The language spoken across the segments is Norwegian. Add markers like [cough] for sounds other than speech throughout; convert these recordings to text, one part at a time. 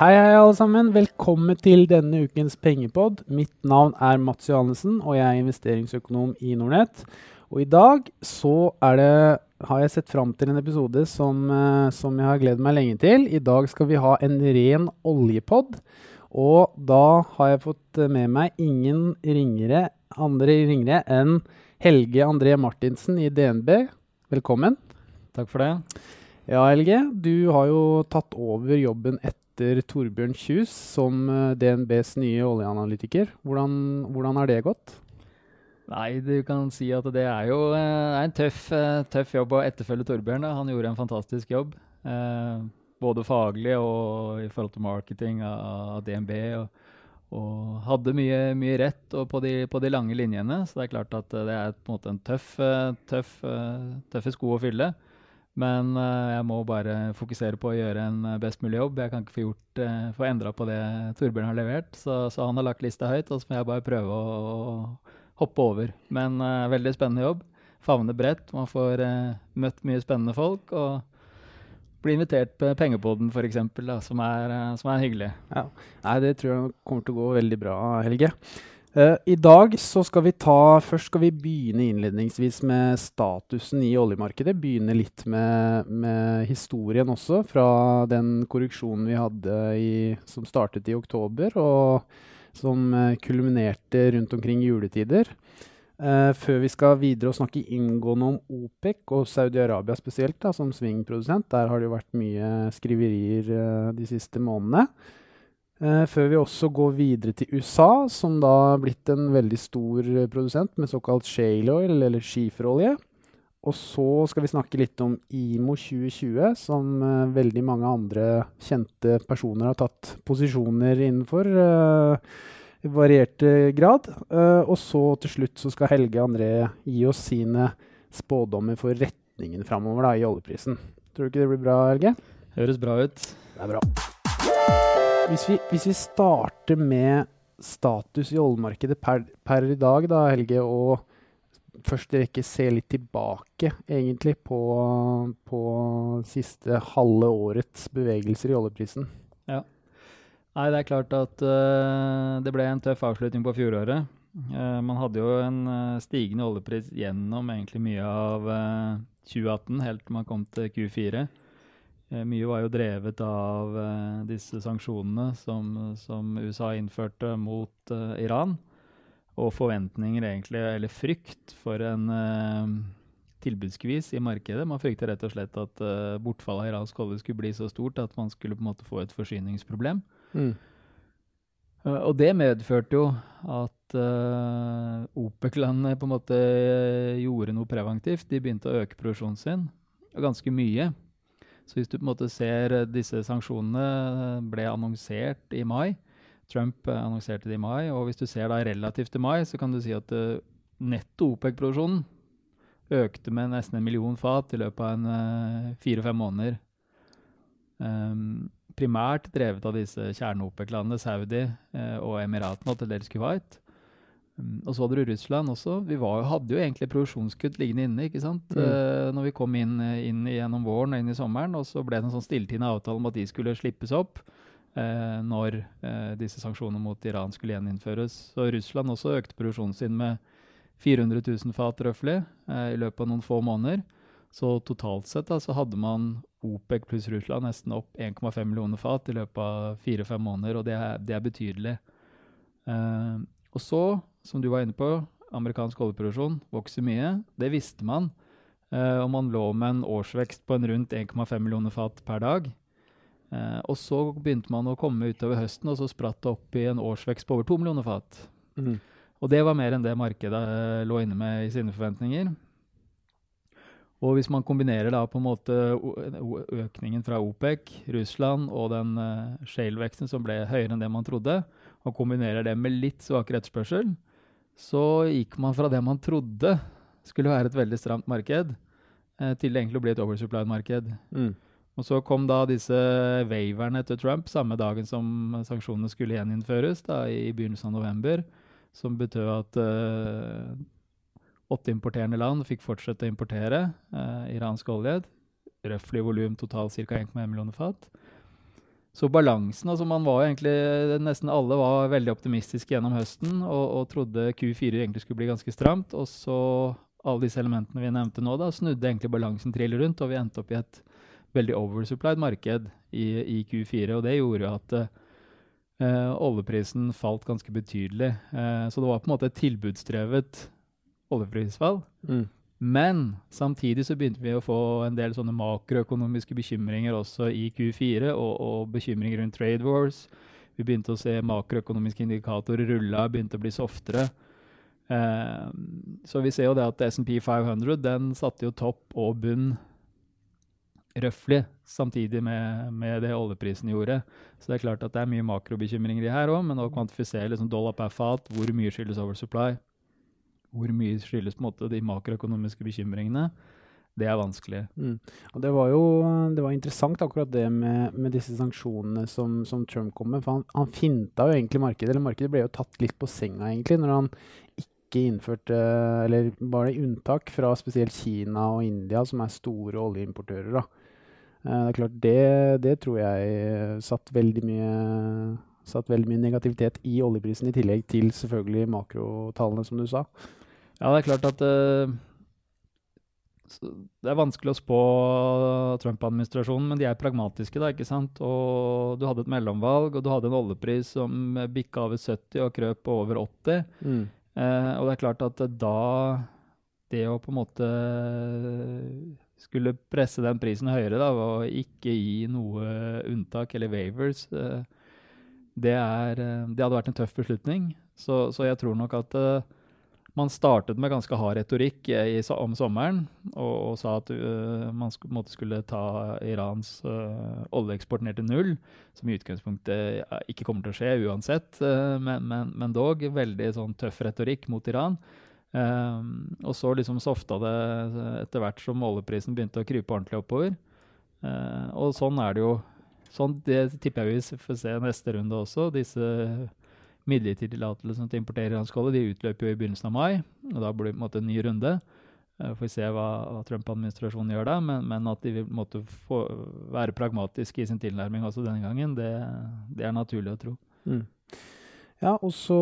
Hei, hei, alle sammen. Velkommen til denne ukens pengepod. Mitt navn er Mats Johannessen, og jeg er investeringsøkonom i Nordnett. Og i dag så det, har jeg sett fram til en episode som, uh, som, jeg har gledet meg lenge til. I dag skal vi ha en ren oljepod. Og da har jeg fått med meg ingen ringere, andre ringere enn Helge André Martinsen i DNB. Velkommen. Takk for det. Ja, Helge. Du har jo tatt over jobben etter etter Torbjørn Kjus som eh, DNBs nye oljeanalytiker. Hvordan, hvordan har det gått? Nei, du kan si at det er jo er en tøff, eh, tøff jobb å etterfølge Torbjørn. Han gjorde en fantastisk jobb. Eh, både faglig og i forhold til marketing av DNB. Og, og, hadde mye, mye rett på de, på, de, lange linjene. Så det er klart at det er på en måte en tøff, tøff, tøffe sko å fylle. Men uh, jeg må bare fokusere på å gjøre en eh, best mulig jobb. Jeg kan ikke få, gjort, uh, få endra på det Torbjørn har levert. Så, så, han har lagt lista høyt, og så må jeg bare prøve å, hoppe over. Men uh, veldig spennende jobb. Favner bredt. Man får møtt mye spennende folk. og bli invitert på Pengepoden f.eks., som, som er hyggelig. Ja. Nei, Det tror jeg kommer til å gå veldig bra, Helge. Uh, I dag så skal vi ta Først skal vi begynne innledningsvis med statusen i oljemarkedet. Begynne litt med, med historien også, fra den korreksjonen vi hadde i, som startet i oktober, og som uh, kulminerte rundt omkring juletider. Uh, før vi skal videre og snakke inngående om OPEC og Saudi-Arabia spesielt, da, som svingprodusent. Der har det jo vært mye skriverier de siste månedene. Uh, før vi også går videre til USA, som da har blitt en veldig stor uh, produsent med såkalt shale oil, eller skiferolje. Og så skal vi snakke litt om IMO 2020, som uh, veldig mange andre kjente personer har tatt posisjoner innenfor i varierte grad. og så til slutt så skal Helge André gi oss sine spådommer for retningen framover i oljeprisen. Tror du ikke det blir bra, Helge? Høres bra ut. Det er bra. Hvis vi, hvis vi, starter med status i oljemarkedet per, per, i dag, da, Helge, og først rekke se litt tilbake egentlig på, på siste halve årets bevegelser i oljeprisen. Ja. Nei, det er klart at uh, det ble en tøff avslutning på fjoråret. Uh, man hadde jo en uh, stigende oljepris gjennom egentlig mye av 2018, helt til man kom til Q4. Eh, mye var jo drevet av uh, disse sanksjonene som, som, USA innførte mot uh, Iran. Og forventninger, egentlig, eller frykt, for en uh, tilbudsskvis i markedet. Man frykter rett og slett at bortfallet av iransk olje skulle bli så stort at man skulle på en måte få et forsyningsproblem. Mm. og det medførte jo at OPEC-landene på en måte gjorde noe preventivt. De begynte å øke produksjonen sin, ganske mye. Så hvis du på en måte ser eh, disse sanksjonene eh, ble annonsert i mai Trump eh, annonserte det i mai, og hvis du ser da relativt til mai, så kan du si at netto OPEC-produksjonen økte med nesten en million fat i løpet av en fire-fem måneder. Um, primært drevet av disse kjerne-OPEC-landene, Saudi eh, og Emiratene og til dels Kuwait. Mm, og så hadde du Russland også. Vi var, hadde jo egentlig produksjonskutt liggende inne ikke sant? Mm. Uh, når vi kom inn, inn, gjennom våren og inn i sommeren. Og så ble det en sånn stilltiende avtale om at de skulle slippes opp uh, når uh, disse sanksjonene mot Iran skulle gjeninnføres. Så Russland også økte produksjonen sin med 400 000 fat røftlig i løpet av noen få måneder. Så totalt sett da, så hadde man OPEC pluss Russland nesten opp 1,5 millioner fat i løpet av fire-fem måneder, og det er, det er betydelig. og så som du var inne på, amerikansk oljeproduksjon vokser mye. Det visste man. Uh, og man lå med en årsvekst på en rundt 1,5 millioner fat per dag. Uh, og så begynte man å komme utover høsten, og så spratt det opp i en årsvekst på over 2 millioner fat. Mm. Og det var mer enn det markedet uh, lå inne med i sine forventninger. Og hvis man kombinerer da på en måte økningen fra OPEC, Russland og den shale-veksten som ble høyere enn det man trodde, og kombinerer det med litt svakere etterspørsel, så gikk man fra det man trodde skulle være et veldig stramt marked, eh, til egentlig å bli et oversupplied-marked. Mm. Og så kom da disse waverne til Trump samme dagen som sanksjonene skulle gjeninnføres, da, i begynnelsen av november, som betød at eh, åtte importerende land fikk fortsette å importere eh, iransk olje. Røftlig volum totalt ca. 1,1 millioner fat. Så balansen altså Man var jo egentlig Nesten alle var veldig optimistiske gjennom høsten og, og trodde Q4 egentlig skulle bli ganske stramt. Og så alle disse elementene vi nevnte nå, da, snudde egentlig balansen trill rundt, og vi endte opp i et veldig oversupplied marked i, i Q4. Og det gjorde at uh, oljeprisen falt ganske betydelig. Uh, så det var på en måte et tilbudsdrevet oljeprisfall. Mm. Men samtidig så begynte vi å få en del sånne makroøkonomiske bekymringer også i Q4, og, og bekymringer rundt trade wars. Vi begynte å se makroøkonomiske indikatorer rulle begynte å bli softere. Eh, så vi ser jo det at SMP 500 den satte jo topp og bunn røftlig samtidig med, med, det oljeprisen gjorde. Så det er klart at det er mye makrobekymringer i her òg, men å kvantifisere liksom dollar per fat, hvor mye skyldes oversupply, hvor mye skyldes på en måte de makroøkonomiske bekymringene, det er vanskelig. Mm. Og Det var jo det var interessant akkurat det med, med disse sanksjonene som, som, Trump kom med. for Han, han finta jo egentlig markedet, eller markedet ble jo tatt litt på senga egentlig, når han ikke innførte, eller bare unntak fra spesielt Kina og India, som er store oljeimportører. da. Eh, det er klart, det, det tror jeg satt veldig mye satt veldig mye negativitet i oljeprisen, i tillegg til selvfølgelig makrotallene, som du sa. Ja, det er klart at uh, det er vanskelig å spå Trump-administrasjonen, men de er pragmatiske, da, ikke sant? Og du hadde et mellomvalg, og du hadde en oljepris som bikka over 70 og krøp over 80. Mm. Uh, og det er klart at da Det å på en måte skulle presse den prisen høyere da, og ikke gi noe unntak eller waivers, uh, det, er, det, hadde vært en tøff beslutning. Så, så jeg tror nok at man startet med ganske hard retorikk i, om sommeren og, og sa at uh, man sk skulle ta Irans uh, oljeeksport ned til null, som i utgangspunktet ikke kommer til å skje uansett, men, men, men, dog veldig sånn tøff retorikk mot Iran. og så liksom softa det etter hvert som oljeprisen begynte å krype ordentlig oppover. og sånn er det jo. Sånn, det tipper jeg vi får se neste runde også. disse midlertidig tillatelse til å importere iransk de utløper jo i begynnelsen av mai. og Da blir det på en måte en ny runde. Uh, får vi se hva, hva Trump-administrasjonen gjør da, men, men, at de vil måtte få, være pragmatiske i sin tilnærming også denne gangen, det, det er naturlig å tro. Mm. Ja, og så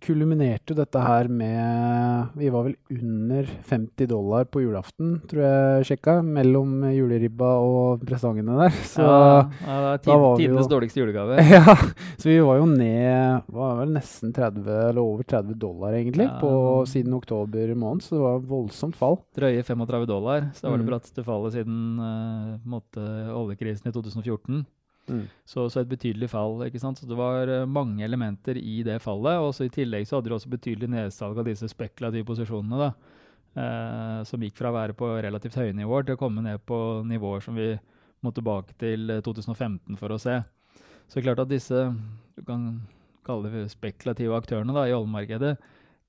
kulminerte dette her med Vi var vel under 50 dollar på julaften, tror jeg sjekka, mellom juleribba og presangene der. [laughs] Så ja, ja det var, tid, tidenes dårligste julegave. [laughs] Ja, så vi var jo ned var vel nesten 30, eller over 30 dollar, egentlig, ja, på, siden oktober måned. Så det var voldsomt fall. Drøye 35 dollar. Så det var det mm. bratteste fallet siden uh, oljekrisen i 2014. Mm. Så, så, et betydelig fall. ikke sant? Så Det var uh, mange elementer i det fallet. og så I tillegg så hadde du også betydelig nedsalg av disse spekulative posisjonene. da, eh, Som gikk fra å være på relativt høye nivåer til å komme ned på nivåer som vi må tilbake til 2015 eh, for å se. Så det er klart at disse du kan kalle det spekulative aktørene da, i oljemarkedet,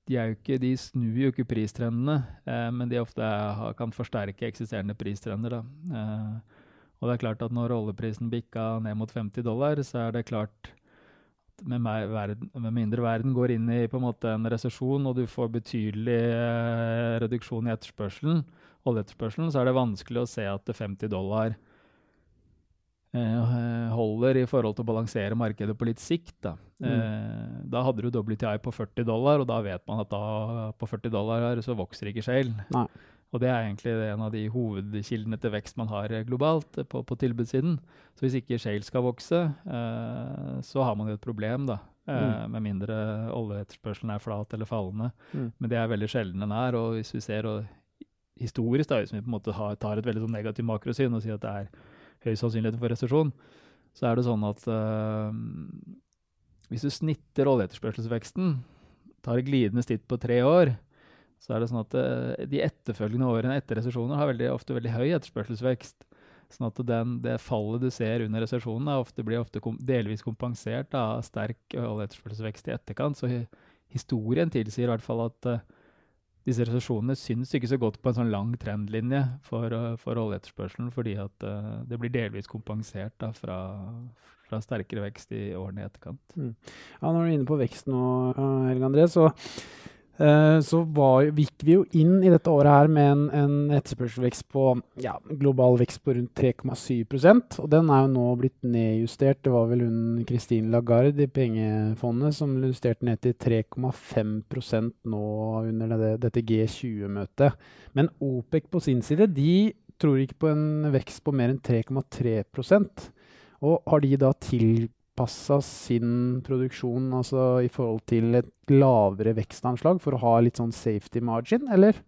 de, ikke, de snur jo ikke pristrendene, eh, men de ofte er, kan forsterke eksisterende pristrender. da. Eh, og det er klart at når oljeprisen bikka ned mot 50 dollar, så er det klart med, verden, med, mindre verden går inn i på en en resesjon, og du får betydelig eh, reduksjon i etterspørselen, oljeetterspørselen, så er det vanskelig å se at 50 dollar eh, holder i forhold til å balansere markedet på litt sikt. Da, mm. eh, da hadde du WTI på 40 dollar, og da vet man at da på 40 dollar så vokser ikke shale. Og det er egentlig en av de hovedkildene til vekst man har globalt på, på tilbudssiden. Så hvis ikke shale skal vokse, eh, så har man jo et problem, da. Eh, mm. Med mindre oljeetterspørselen er flat eller fallende. Mm. Men det er veldig sjelden den er. Og hvis vi ser og, historisk, da, hvis vi på en måte har, tar et veldig sånn negativt makrosyn og sier at det er høy sannsynlighet for resesjon, så er det sånn at eh, hvis du snitter oljeetterspørselsveksten, tar et glidende snitt på tre år, så er det sånn at uh, de etterfølgende årene etter resesjoner har veldig, ofte veldig høy etterspørselsvekst. Sånn at den, det fallet du ser under resesjonen, ofte, blir ofte kom, delvis kompensert av sterk oljeetterspørselsvekst i etterkant. Så historien tilsier i hvert fall at uh, disse resesjonene syns ikke så godt på en sånn lang trendlinje for, uh, for oljeetterspørselen, fordi at uh, det blir delvis kompensert da, fra, fra, sterkere vekst i årene i etterkant. Mm. Ja, Når du er inne på vekst nå, Helge André, så Eh, så var, gikk vi jo inn i dette året her med en, en etterspørselvekst på ja, global vekst på rundt 3,7% og den er jo nå blitt nedjustert. Det var vel hun Christine Lagarde i pengefondet som justerte ned til 3,5% nå under det, dette G20-møtet. Men OPEC på sin side de tror ikke på en vekst på mer enn 3,3% Og har de da til tilpassa sin produksjon altså i forhold til et lavere vekstanslag for å ha litt sånn safety margin, eller?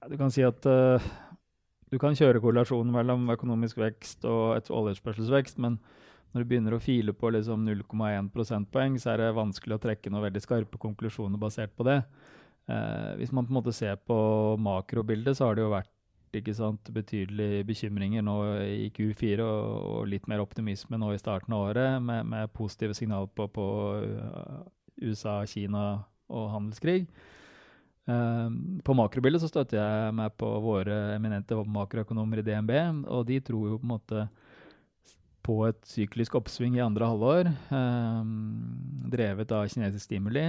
Ja, du kan si at uh, du kan kjøre korrelasjonen mellom økonomisk vekst og et oljeetterspørselsvekst, men når du begynner å file på liksom 0,1 prosentpoeng, så er det vanskelig å trekke noen veldig skarpe konklusjoner basert på det. Uh, hvis man på en måte ser på makrobildet, så har det jo vært ikke sant, betydelige bekymringer nå i Q4 og, og, litt mer optimisme nå i starten av året, med, med positive signaler på, på uh, USA, Kina og handelskrig. Um, på makrobildet så støtter jeg meg på våre eminente makroøkonomer i DNB, og de tror jo på en måte på et syklisk oppsving i andre halvår, um, drevet av kinesisk stimuli,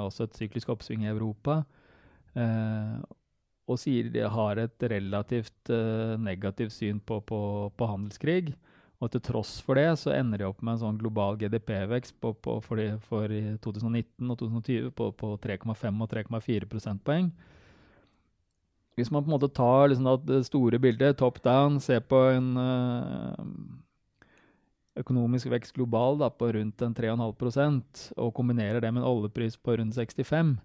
også et syklisk oppsving i Europa. Uh, og sier de har et relativt uh, negativt syn på, på, på, handelskrig. Og til tross for det så ender de opp med en sånn global GDP-vekst for, for, 2019 og 2020 på, på 3,5 og 3,4 prosentpoeng. Hvis man på en måte tar liksom det store bildet, top down, ser på en uh, økonomisk vekst global da, på rundt en 3,5% og kombinerer det med en oljepris på rundt 65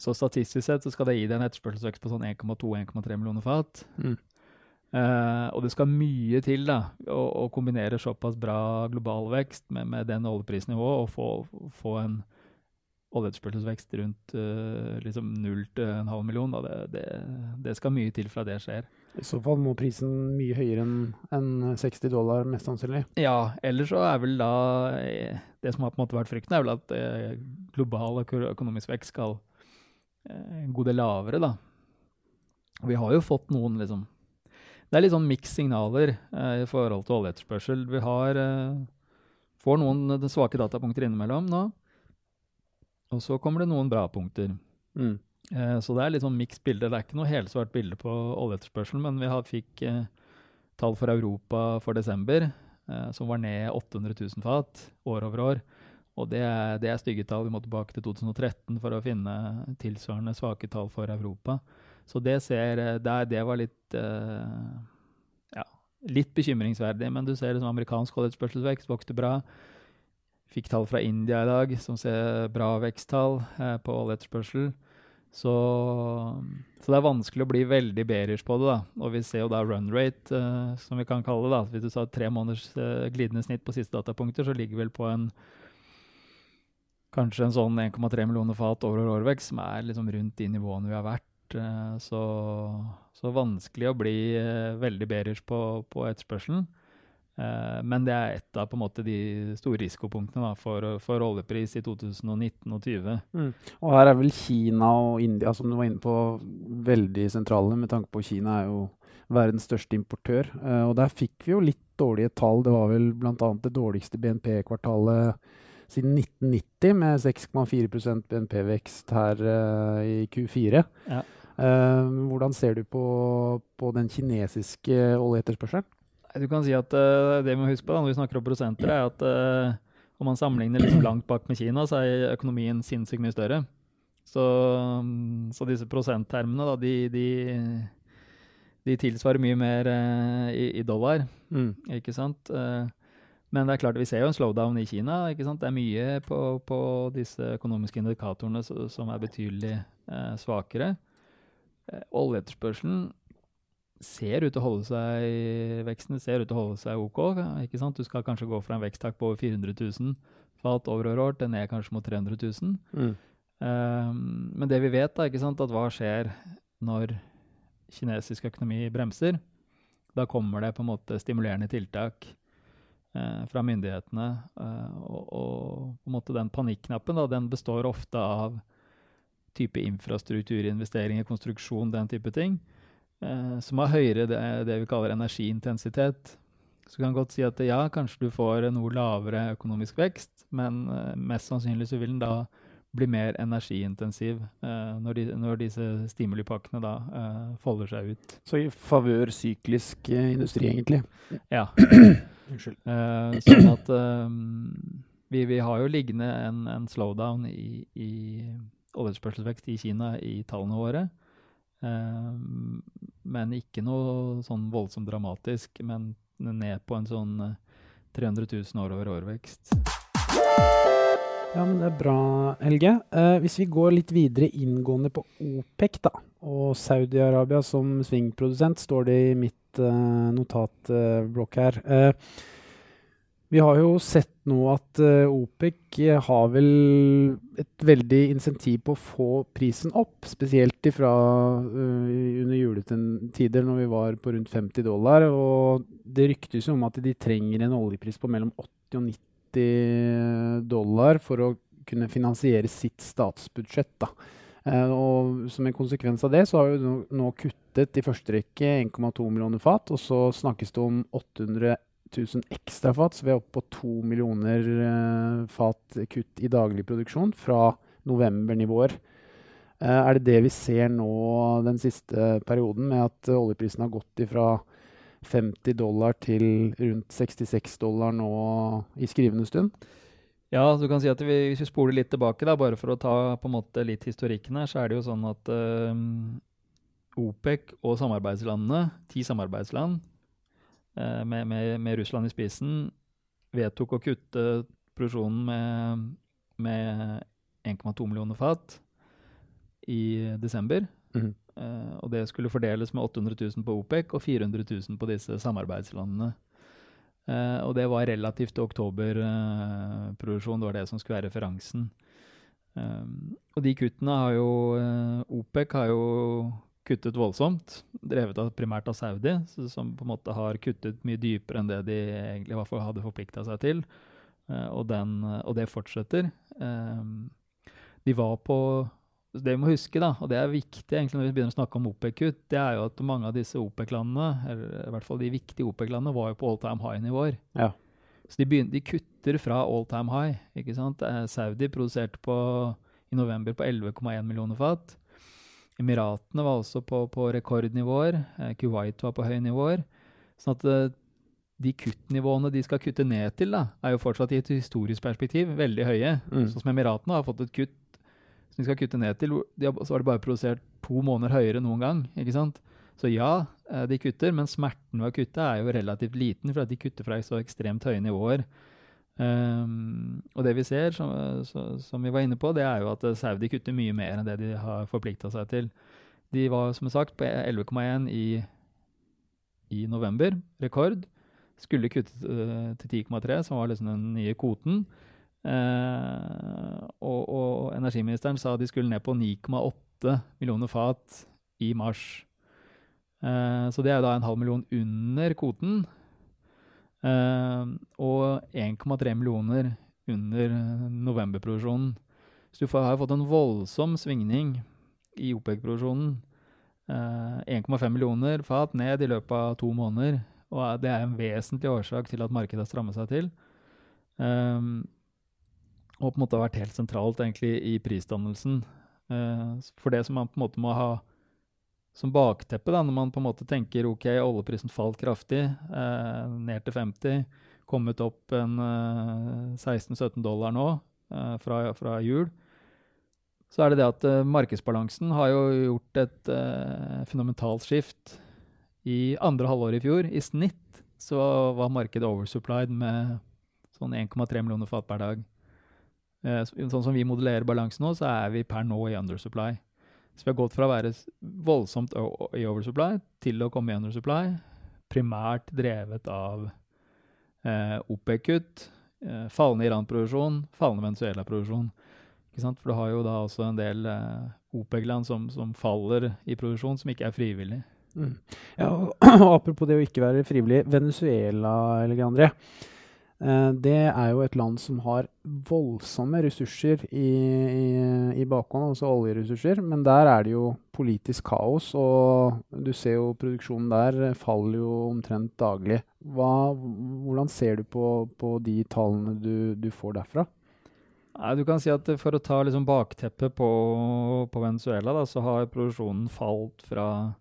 så statistisk sett så skal det gi deg en etterspørselsvekst på sånn 1,2-1,3 millioner fat. Mm. Uh, og det skal mye til da, å, å kombinere såpass bra global vekst med, med den oljeprisnivået og få, få en oljeetterspørselsvekst rundt uh, liksom 0 til en halv million. Da. Det, det, det, skal mye til fra det skjer. I så fall må prisen mye høyere enn en 60 dollar, mest sannsynlig. Ja, ellers så er vel da eh, Det som har på en måte vært frykten, er vel at uh, global økonomisk vekst skal en god del lavere, da. Vi har jo fått noen liksom Det er litt sånn miks signaler eh, i forhold til oljeetterspørsel. Vi har eh, får noen eh, svake datapunkter innimellom nå. Og så kommer det noen bra punkter. Mm. Eh, så det er litt sånn miks bilde. Det er ikke noe helsvart bilde på oljeetterspørselen, men vi har, fikk eh, tall for Europa for desember som var ned 800 000 fat år over år. Og det er, det er stygge tall. Vi må tilbake til 2013 for å finne tilsvarende svake tall for Europa. Så det, ser, der, det var litt uh, ja, litt bekymringsverdig. Men du ser det som amerikansk oljeetterspørselsvekst vokste bra. Fikk tall fra India i dag som ser bra veksttall uh, på oljeetterspørsel. Så, så, det er vanskelig å bli veldig bearish på det. da. Og vi ser jo da run rate, uh, som vi kan kalle det. da. Hvis du sa tre måneders glidende snitt på siste datapunkter, så ligger vel på en kanskje en sånn 1,3 millioner fat over årvekst, som er liksom rundt de nivåene vi har vært. Eh, så, så vanskelig å bli eh, veldig bearish på, på etterspørselen. Eh, men det er et av måte de store risikopunktene da, for, for, oljepris i 2019 og 2020. Mm. Og her er vel Kina og India, som du var inne på, veldig sentrale, med tanke på Kina er jo verdens største importør. og der fikk vi jo litt dårlige tall. Det var vel bl.a. det dårligste BNP-kvartalet siden 1990 med 6,4% BNP-vekst her uh, i Q4. Ja. Uh, hvordan ser du på, på den kinesiske oljeetterspørselen? Du kan si at uh, det vi må huske på da, når vi snakker om prosenter, er at om man sammenligner liksom langt bak med Kina, så er økonomien sinnssykt mye større. Så, um, så disse prosenttermene, da, de, de, de tilsvarer mye mer i, i, dollar, mm. ikke sant? Uh, men det er klart, vi ser jo en slowdown i Kina. ikke sant? Det er mye på, på disse økonomiske indikatorene som er betydelig eh, svakere. Eh, oljeetterspørselen ser ut til å holde seg veksten ser ut til å holde seg OK. ikke sant? Du skal kanskje gå fra en veksttakt på over 400 000 fat over år til ned kanskje mot 300 000. Mm. Um, men det vi vet, da, ikke sant, at hva skjer når kinesisk økonomi bremser? Da kommer det på en måte stimulerende tiltak eh, fra myndighetene. Eh, og, og, på en måte den panikknappen da, den består ofte av type infrastrukturinvesteringer, konstruksjon, den type ting, eh, som har høyere det, det, vi kaller energiintensitet. Så kan godt si at ja, kanskje du får noe lavere økonomisk vekst, men eh, mest sannsynlig så vil den da bli mer energiintensiv når, de, når, disse stimulipakkene da folder seg ut. Så i favør syklisk industri, egentlig? Ja. [clears throat] Unnskyld. sånn at vi, vi, har jo liggende en, en slowdown i, i oljespørselsvekst i Kina i tallene våre. men ikke noe sånn voldsomt dramatisk, men ned på en sånn 300 000 år over årvekst. Ja, men Det er bra, Helge. Uh, hvis vi går litt videre inngående på OPEC da, og Saudi-Arabia som svingprodusent, står det i mitt uh, notatblokk her. Eh, vi har jo sett nå at uh, OPEC har vel et veldig insentiv på å få prisen opp. Spesielt ifra under juletider når vi var på rundt 50 dollar. Og det ryktes jo om at de trenger en oljepris på mellom 80 og 90 dollar for å kunne finansiere sitt statsbudsjett. Da. Eh, og som en konsekvens av det så har vi nå, kuttet i første rekke 1,2 millioner fat. Og så snakkes det om 800 000 ekstra fat, så vi er oppe på 2 millioner eh, fat kutt i daglig produksjon fra novembernivåer. Eh, er det det vi ser nå den siste perioden, med at oljeprisen har gått ifra 50 dollar til rundt 66 dollar nå i skrivende stund? Ja, du kan si at vi, hvis vi spoler litt tilbake, da, bare for å ta på en måte litt historikken her, så er det jo sånn at eh, OPEC og samarbeidslandene, ti samarbeidsland eh, med, med, med, Russland i spissen, vedtok å kutte produksjonen med, med 1,2 millioner fat i desember. Mm. Uh, og det skulle fordeles med 800 000 på OPEC og 400 000 på disse samarbeidslandene. Uh, og det var relativt oktoberproduksjon, det var det som skulle være referansen. Um, og de kuttene har jo OPEC har jo kuttet voldsomt, drevet av, primært av Saudi, som på en måte har kuttet mye dypere enn det de egentlig hvert hadde forplikta seg til. Og, den, og, det fortsetter. Um, de var på det vi må huske, da, og det er viktig egentlig når vi begynner å snakke om OPEC-kutt, det er jo at mange av disse OPEC-landene, eller i hvert fall de viktige OPEC-landene, var jo på all time high-nivåer. Ja. Så de, begynner, de, kutter fra all time high. ikke sant? Eh, Saudi produserte på, i november på 11,1 millioner fat. Emiratene var også på, på rekordnivåer. Eh, Kuwait var på høye nivåer. Sånn at eh, de kuttnivåene de skal kutte ned til, da, er jo fortsatt i et historisk perspektiv veldig høye. Mm. Sånn som Emiratene har fått et kutt som de skal kutte ned til, så har de bare produsert to måneder høyere noen gang. ikke sant? Så ja, eh, de kutter, men smerten ved å kutte er jo relativt liten, for de kutter fra så ekstremt høye nivåer. Um, og det vi ser, som, som, vi var inne på, det er jo at Saudi kutter mye mer enn det de har forplikta seg til. De var som sagt på 11,1 i, i november, rekord. Skulle kutte uh, til 10,3, som var liksom den nye kvoten. Eh, og, og, energiministeren sa de skulle ned på 9,8 millioner fat i mars. Eh, så det er jo da en halv million under kvoten. Eh, og 1,3 millioner under novemberproduksjonen. Så du har fått en voldsom svingning i OPEC-produksjonen. 1,5 millioner fat ned i løpet av to måneder. Og det er en vesentlig årsak til at markedet har strammet seg til. Um, og på en måte har vært helt sentralt egentlig i prisdannelsen. Eh, for det som man på en måte må ha som bakteppe, da, når man på en måte tenker ok, oljeprisen falt kraftig, eh, ned til 50, kommet opp en eh, 16-17 dollar nå eh, fra, fra, jul, så er det det at eh, markedsbalansen har jo gjort et eh, fundamentalt skift. I andre halvår i fjor, i snitt, så var markedet oversupplied med sånn 1,3 millioner fat per dag. Eh, sånn som vi modellerer balansen nå, så er vi per nå i undersupply. Så vi har gått fra å være voldsomt i oversupply til å komme i undersupply, primært drevet av eh, OPEC-kutt, eh, fallende Iran-produksjon, fallende Venezuela-produksjon. For du har jo da også en del eh, OPEC-land som, som, faller i produksjon, som ikke er frivillig. Mm. Ja, og [clears throat] Apropos det å ikke være frivillig. Venezuela, eller André. Eh, det er jo et land som har voldsomme ressurser i, i, i bakhånd, altså oljeressurser. Men der er det jo politisk kaos, og du ser jo produksjonen der faller jo omtrent daglig. Hva, hvordan ser du på, på de tallene du, du, får derfra? Nei, du kan si at For å ta liksom bakteppet på, på Venezuela, da, så har produksjonen falt fra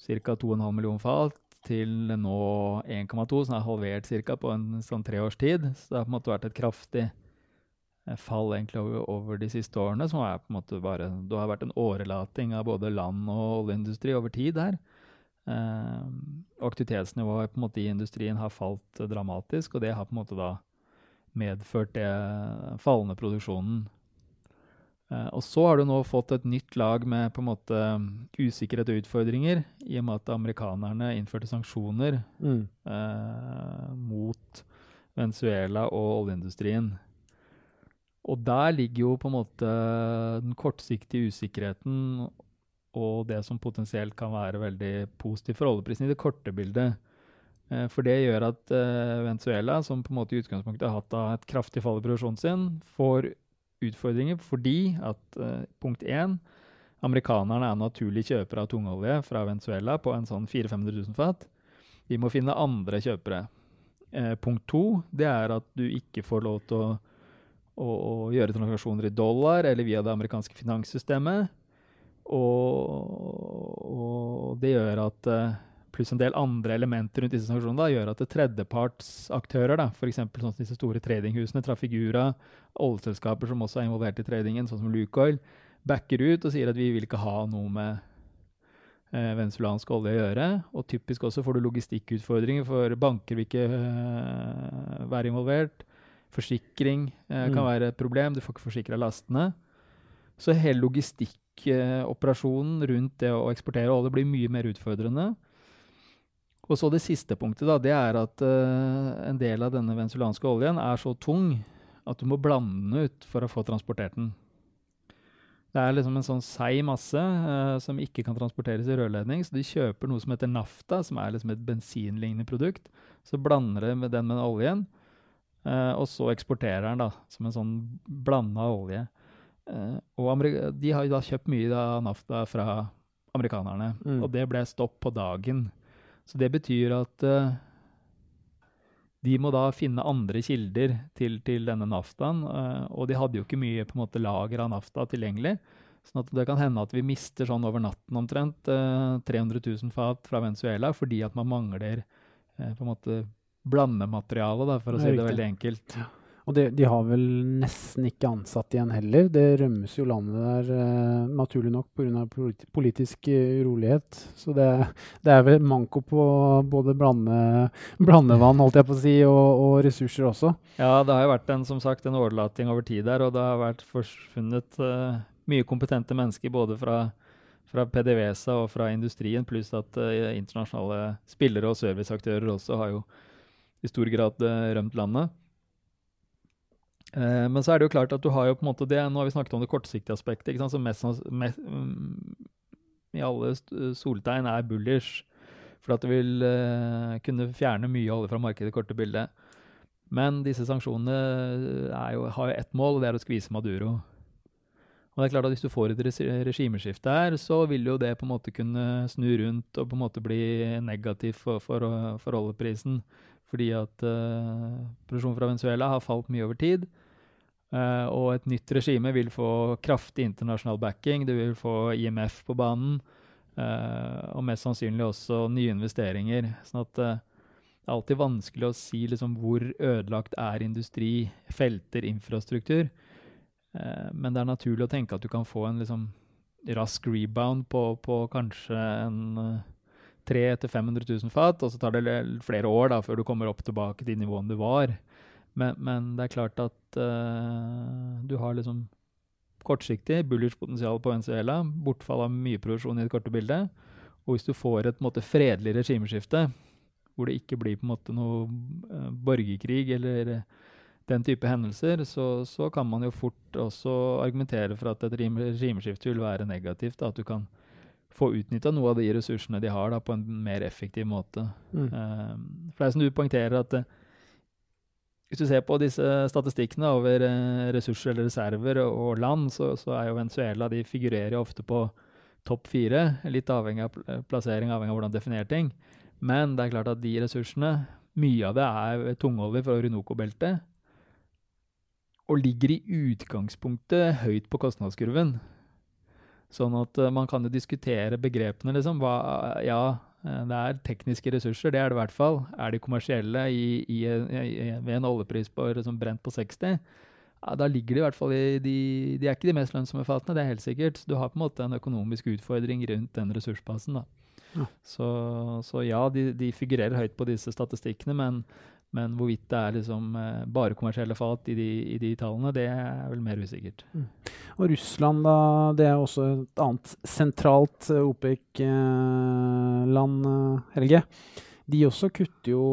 ca. 2,5 millioner fat til nå 1,2, som er halvert ca. på en sånn tre års tid. Så det har på en måte vært et kraftig eh, fall egentlig over, over, de siste årene. som er på en måte bare, Det har vært en årelating av både land og oljeindustri over tid her. Eh, aktivitetsnivået på en måte i industrien har falt dramatisk, og det har på en måte da medført det fallende produksjonen. Eh, og så har du nå fått et nytt lag med på en måte usikkerhet og utfordringer, i og med at amerikanerne innførte sanksjoner mm. eh, mot Venezuela og oljeindustrien. Og der ligger jo på en måte den kortsiktige usikkerheten og det som potensielt kan være veldig positivt for oljeprisen i det korte bildet. Eh, for det gjør at uh, Venezuela, som på en måte i utgangspunktet har hatt et kraftig fall i produksjonen sin, får utfordringer fordi at uh, punkt én Amerikanerne er naturlig kjøpere av tungolje fra Venezuela på en sånn 400 000 fat. De må finne andre kjøpere. Eh, punkt to det er at du ikke får lov til å, å, å, gjøre transaksjoner i dollar eller via det amerikanske finanssystemet. Og, og det gjør at uh, pluss en del andre elementer rundt disse sanksjonene da, gjør at tredjepartsaktører, f.eks. sånn som disse store tradinghusene, Trafigura, oljeselskaper som også er involvert i tradingen, sånn som Lukoil, backer ut og sier at vi vil ikke ha noe med eh, venezuelansk olje å gjøre. Og typisk også får du logistikkutfordringer, for banker vil ikke eh, være involvert. Forsikring eh, kan mm. være et problem, du får ikke forsikra lastene. Så hele logistikkoperasjonen rundt det å eksportere olje blir mye mer utfordrende. Og så det siste punktet, da, det er at uh, en del av denne venezuelanske oljen er så tung at du må blande den ut for å få transportert den. Det er liksom en sånn seig masse uh, som ikke kan transporteres i rørledning, så de kjøper noe som heter nafta, som er liksom et bensinlignende produkt. Så blander de med den med oljen, uh, og så eksporterer den da, som en sånn blanda olje. og de har jo da kjøpt mye av nafta fra amerikanerne, mm. og det ble stopp på dagen. Så det betyr at uh, de må da finne andre kilder til, til denne naftaen. Uh, og de hadde jo ikke mye på en måte, lager av nafta tilgjengelig. sånn at det kan hende at vi mister sånn over natten omtrent uh, 300 000 fat fra Venezuela fordi at man mangler på en måte blandemateriale, for å si det veldig enkelt. Og de, de, har vel nesten ikke ansatt igjen heller. Det rømmes jo landet der uh, naturlig nok pga. Politi politisk uh, urolighet. Så det, det, er vel manko på både blande, blandevann holdt jeg på å si, og, og, ressurser også. Ja, det har jo vært en, som sagt, en overlating over tid der, og det har vært forsvunnet uh, mye kompetente mennesker både fra fra PDVSA og fra industrien, pluss at uh, internasjonale spillere og serviceaktører også har jo i stor grad rømt landet. Eh, men så er det jo klart at du har jo på en måte det, Nå har vi snakket om det kortsiktige aspektet, ikke sant, som mest, mest um, i alle soltegn er bullish. For at det vil uh, kunne fjerne mye olje fra markedet i korte bildet. Men disse sanksjonene jo, har jo ett mål, og det er å skvise Maduro. Og det er klart at Hvis du får et regimeskifte her, så vil jo det på en måte kunne snu rundt og på en måte bli negativt for, for, for oljeprisen. Fordi at uh, produksjonen fra Venezuela har falt mye over tid. Uh, og et nytt regime vil få kraftig internasjonal backing. Du vil få IMF på banen. Uh, og mest sannsynlig også nye investeringer. sånn at uh, det er alltid vanskelig å si liksom, hvor ødelagt er industri, felter, infrastruktur. men det er naturlig å tenke at du kan få en liksom, rask rebound på, på kanskje en 300 000-500 000 fat, og så tar det flere år da, før du kommer opp tilbake til nivåene du var. Men, men, det er klart at uh, du har liksom kortsiktig bullish-potensial på Venezuela, bortfall av mye produksjon i det korte bildet. Og hvis du får et måte, fredelig regimeskifte, hvor det ikke blir på en måte noe uh, borgerkrig eller den type hendelser, så, så, kan man jo fort også argumentere for at et regimeskifte vil være negativt. Da, at du kan få utnytta noe av de ressursene de har, da, på en mer effektiv måte. Mm. Uh, for det er som du poengterer, at hvis du ser på disse statistikkene over eh, ressurser eller reserver og land, så, så er jo Venezuela De figurerer jo ofte på topp fire, litt avhengig av plassering, avhengig av hvordan du definerer ting. Men det er klart at de ressursene, mye av det er tungolje fra Orinoco-beltet. og ligger i utgangspunktet høyt på kostnadskurven. Sånn at uh, man kan jo diskutere begrepene, liksom. Hva, ja, eh, det er tekniske ressurser, det er det i hvert fall. Er de kommersielle i, i, i, ved en oljepris på, liksom, brent på 60? Ja, da ligger de i hvert fall i de, de er ikke de mest lønnsomme fatene, det er helt sikkert. Du har på en måte en økonomisk utfordring rundt den ressursbasen. da. Ja. Så, så, ja, de, de, figurerer høyt på disse statistikkene, men, men hvorvidt det er liksom eh, bare kommersielle fat i de, i de, tallene, det er vel mer usikkert. Mm. Og Russland, da, det er også et annet sentralt eh, OPEC-land, eh, Helge. De også kutter jo,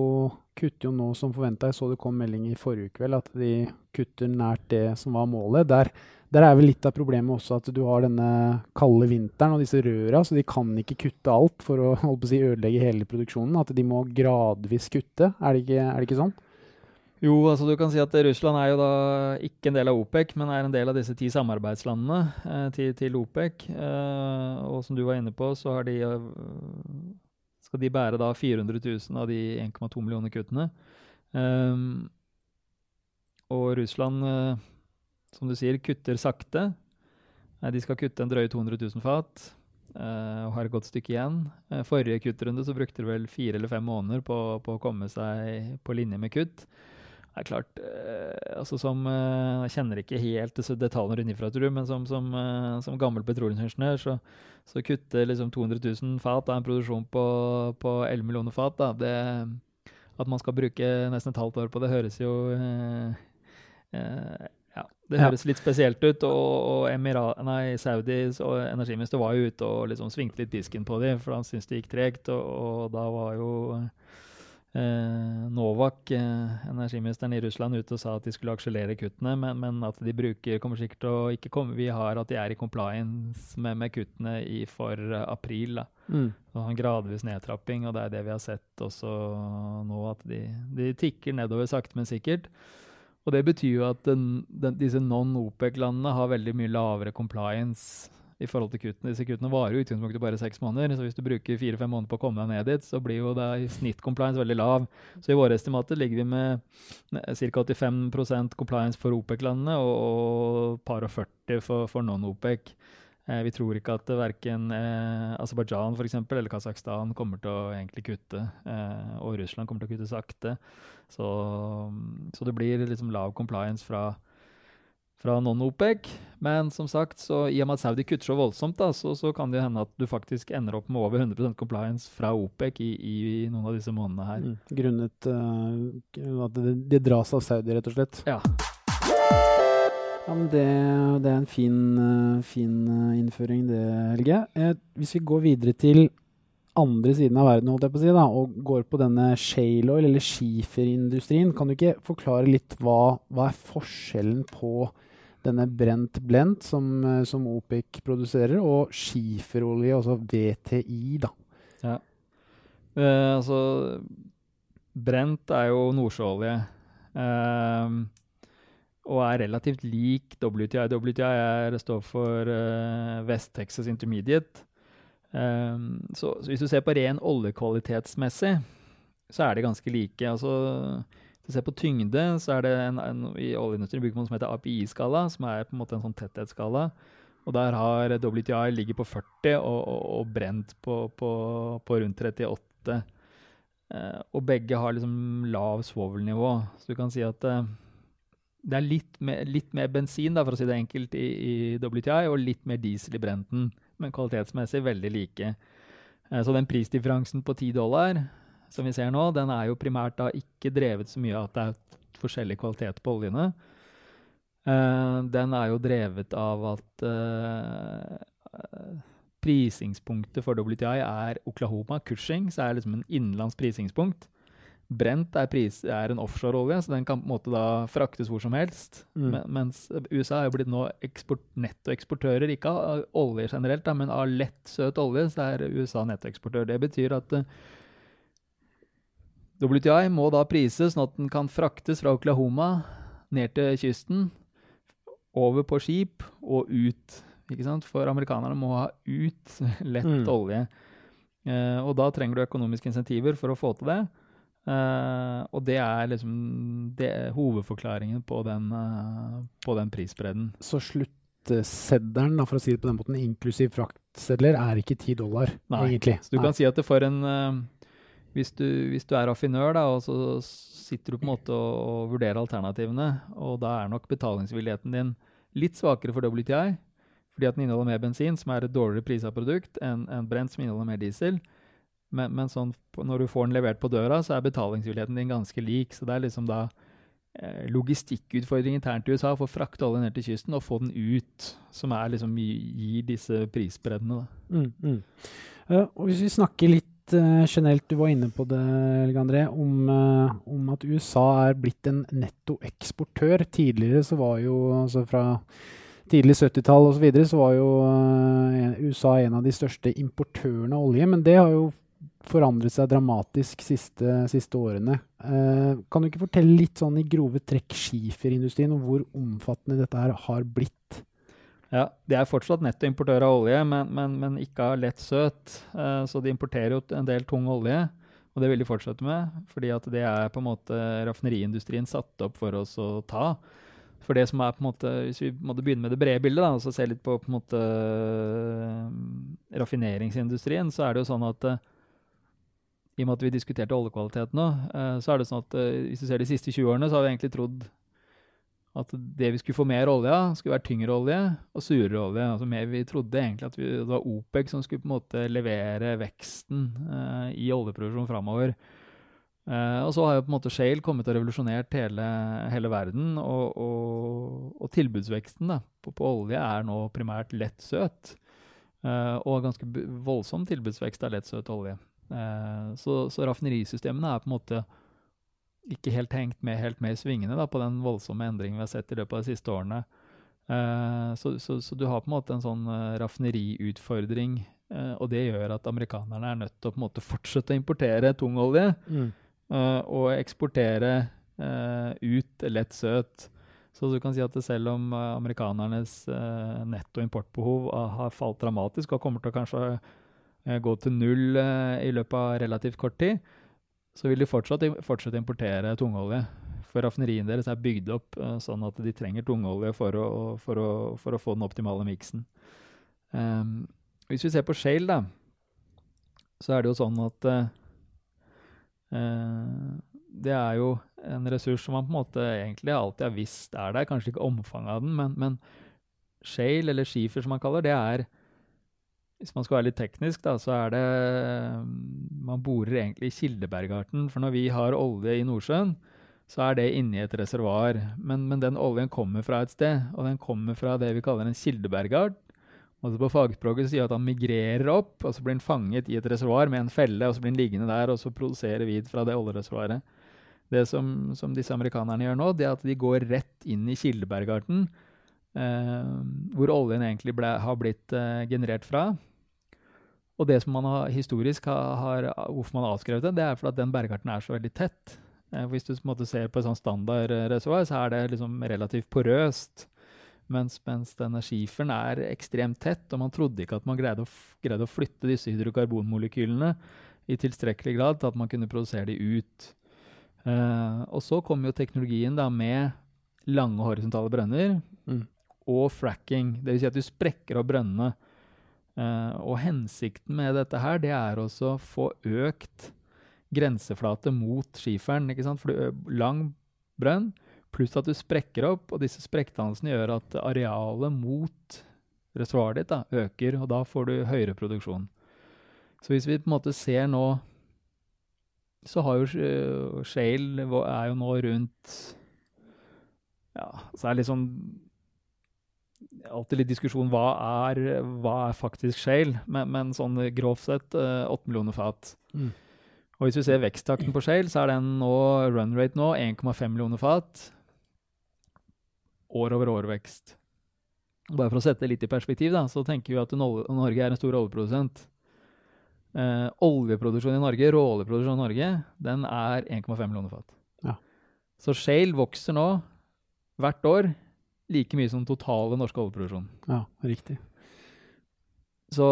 kutter jo nå som forventa. Jeg så det kom melding i forrige kveld at de kutter nært det som var målet. Der der er vel litt av problemet også at du har denne kalde vinteren og disse røra, så de kan ikke kutte alt for å, [laughs] å si, ødelegge hele produksjonen. At de må gradvis kutte. Er det ikke, er det ikke sånn? Jo, altså du kan si at Russland er jo da ikke en del av OPEC, men er en del av disse ti samarbeidslandene eh, til, til, OPEC. Eh, og som du var inne på, så har de, uh, skal de bære da 400 000 av de 1,2 millioner kuttene. Eh, og Russland uh, som du sier, kutter sakte. De skal kutte en drøye 200 000 fat uh, og har et godt stykke igjen. Uh, forrige kuttrunde så brukte de vel fire eller fem måneder på, på, å komme seg på linje med kutt. Det er klart, uh, altså som Jeg kjenner ikke helt detaljene rundt infrastruktur, men som, som, som gammel petroleumsingeniør så, så kutter liksom 200 000 fat av en produksjon på, på 11 millioner fat. Da. Det, at man skal bruke nesten et halvt år på det, høres jo ja, Det høres ja. litt spesielt ut. Og, og Emirat, nei, Saudis og energiminister var jo ute og liksom svingte litt disken på dem, for han syntes det gikk tregt. Og, og, da var jo eh, Novak, eh, energiministeren i Russland, ute og sa at de skulle akselere kuttene, men, men, at de bruker kommer sikkert til å ikke komme Vi har at de er i compliance med, med kuttene i for april. da. Mm. En gradvis nedtrapping, og det er det vi har sett også nå, at de, de tikker nedover sakte, men sikkert. Og det betyr jo at den, den, disse non-OPEC-landene har veldig mye lavere compliance i forhold til kuttene. Disse kuttene varer jo i utgangspunktet bare seks måneder, så hvis du bruker fire-fem måneder på å komme deg ned dit, så blir jo da i snitt compliance veldig lav. Så i våre estimater ligger vi med ca. 85% compliance for OPEC-landene og, og par og 40 for, for non-OPEC. Eh, vi tror ikke at verken eh, Aserbajdsjan eller Kasakhstan kommer til å egentlig kutte. Eh, og Russland kommer til å kutte sakte. Så, så det blir liksom lav compliance fra, fra non-OPEC. Men som sagt, så i og med at Saudi kutter så voldsomt, da, så, så, kan det hende at du faktisk ender opp med over 100 compliance fra OPEC i, i, i, noen av disse månedene her. Mm, grunnet uh, at det, det dras av Saudi, rett og slett? Ja. Ja, men det, det er en fin, uh, fin uh, innføring, det, Helge. Eh, hvis vi går videre til andre siden av verden holdt jeg på å si, da, og går på denne shale oil, eller skiferindustrien, kan du ikke forklare litt hva, hva er forskjellen på denne brent blend som, som OPEC produserer, og skiferolje, altså VTI, da? Ja. altså Brent er jo nordsjøolje. Uh, og er relativt lik WTI. WTI står for uh, West Texas Intermediate. Um, så, så, hvis du ser på ren oljekvalitetsmessig, så er de ganske like. Altså, hvis du ser på tyngde, så er det en, en, i oljeindustrien bruker man som heter API-skala, som er på en måte en sånn tetthetsskala. Og der har WTI ligger på 40 og, og, og brent på, på, på, rundt 38. Uh, og begge har liksom lav svovelnivå. Så du kan si at uh, det er litt mer, litt mer, bensin, da, for å si det enkelt, i, i WTI, og litt mer diesel i Brenten, men kvalitetsmessig veldig like. Eh, så den prisdifferansen på 10 dollar som vi ser nå, den er jo primært da ikke drevet så mye av at det er forskjellig kvalitet på oljene. Eh, den er jo drevet av at eh, prisingspunktet for WTI er Oklahoma, Cushing, så er det liksom en innenlands prisingspunkt. Brent er, pris, er en offshoreolje, så den kan på en måte da fraktes hvor som helst. Mm. mens USA er jo blitt nå eksport, nettoeksportører, ikke av olje generelt, da, men av lett, søt olje, så er USA nettoeksportør. Det betyr at uh, eh, WTI må da prises sånn at den kan fraktes fra Oklahoma ned til kysten, over på skip og ut. Ikke sant? For amerikanerne må ha ut [laughs] lett mm. olje. Uh, og da trenger du økonomiske insentiver for å få til det. Uh, og det er liksom det er hovedforklaringen på den, uh, på den prisbredden. Så sluttseddelen, for å si det på den måten, inklusiv fraktsedler, er ikke 10 dollar, Nei. egentlig? Så du Nei. kan si at det for en uh, hvis, du, hvis, du, er raffinør, da, og så sitter du på en måte og, og vurderer alternativene, og da er nok betalingsvilligheten din litt svakere for WTI, fordi at den inneholder mer bensin, som er et dårligere prisa produkt, enn en brent, som inneholder mer diesel. Men, men sånn, når du får den levert på døra, så er betalingsvilligheten din ganske lik. Så det er liksom da eh, logistikkutfordring internt i USA for å frakte olje ned til kysten og få den ut, som er liksom gir disse prisbreddene. Mm, mm. Uh, og hvis vi snakker litt uh, generelt, du var inne på det, Helge André, om, om, at USA er blitt en nettoeksportør. Tidligere så var jo altså fra tidlig 70-tall osv. Så, så var jo USA en av de største importørene av olje, men det har jo forandret seg dramatisk siste, siste årene. Eh, kan du ikke fortelle litt sånn i grove trekk skiferindustrien, og hvor omfattende dette her har blitt? Ja, De er fortsatt nettoimportør av olje, men, men, men, ikke av lett søt. Eh, så de importerer jo en del tung olje, og det vil de fortsette med. fordi det er på en måte raffineriindustrien satt opp for oss å ta. For det som er på en måte, Hvis vi måtte begynne med det brede bildet da, og så se litt på, på en måte raffineringsindustrien, så er det jo sånn at i og med at vi diskuterte oljekvalitet nå, uh, så er det sånn at uh, hvis du ser de siste 20 årene, så har vi egentlig trodd at det vi skulle få mer olje av, skulle være tyngre olje og surere olje. Altså mer, vi trodde egentlig at vi, det var OPEC som skulle på en måte levere veksten uh, i oljeproduksjon framover. og så har jo på en måte Shale kommet og revolusjonert hele, hele verden. Og, og, og, tilbudsveksten da, på, på, olje er nå primært lett lettsøt. og ganske voldsom tilbudsvekst av lettsøt olje. Eh, så, så raffinerisystemene er på en måte ikke helt hengt med helt med i svingene da, på den voldsomme endringen vi har sett i løpet av de siste årene. Uh, så, så, så, du har på en måte en sånn uh, raffineriutfordring, og det gjør at amerikanerne er nødt til å på en måte fortsette å importere tungolje mm. og eksportere ut lett søt. Så du kan si at selv om amerikanernes netto importbehov har falt dramatisk og kommer til å kanskje Eh, gå til null eh, i løpet av relativt kort tid, så vil de fortsatt fortsette importere tungolje. For raffineriene deres er bygd opp uh, sånn at de trenger tungolje for å, for å, for å få den optimale miksen. Um, hvis vi ser på shale, da, så er det jo sånn at uh, det er jo en ressurs som man på en måte egentlig alltid har visst er der. Kanskje ikke omfanget av den, men, men shale, eller skifer som man kaller det, er hvis man skal være litt teknisk, da, så er det Man borer egentlig i kildebergarten. For når vi har olje i Nordsjøen, så er det inni et reservoar. Men, men, den oljen kommer fra et sted, og den kommer fra det vi kaller en kildebergart. Altså på fagspråket sier at han migrerer opp, og så blir han fanget i et reservoar med en felle, og så blir han liggende der, og så produserer vi fra det oljereservoaret. Det som, som, disse amerikanerne gjør nå, det er at de går rett inn i kildebergarten, eh, hvor oljen egentlig ble, har blitt eh, generert fra. Og det som man har, historisk har, har, hvorfor man har avskrevet det, det er fordi at den bergarten er så veldig tett. Eh, hvis du på en måte ser på et sånn standardreservoar, så er det liksom relativt porøst. Mens, mens denne skiferen er ekstremt tett, og man trodde ikke at man greide å, greide å flytte disse hydrokarbonmolekylene i tilstrekkelig grad til at man kunne produsere de ut. Uh, og så kom jo teknologien da med lange horisontale brønner mm. og fracking. Dvs. Si at du sprekker opp brønnene og hensikten med dette her, det er også å få økt grenseflate mot skiferen. ikke sant? For du lang brønn, pluss at du sprekker opp, og disse sprekkdannelsene gjør at arealet mot reservoaret ditt da, øker, og da får du høyere produksjon. Så hvis vi på en måte ser nå Så har jo Shale er jo nå rundt Ja, så er det sånn alltid litt diskusjon hva er, hva er faktisk shale, men, men sånn grovt sett eh, 8 millioner fat. Mm. Og hvis vi ser veksttakten på shale, så er den nå, run rate nå 1,5 millioner fat. År over år vekst. Bare for å sette det litt i perspektiv, da, så tenker vi at Norge er en stor oljeprodusent. Uh, oljeproduksjonen i Norge, råoljeproduksjonen i Norge, den er 1,5 millioner fat. Ja. Så shale vokser nå hvert år like mye som totale norske oljeproduksjon. Ja, riktig. Så,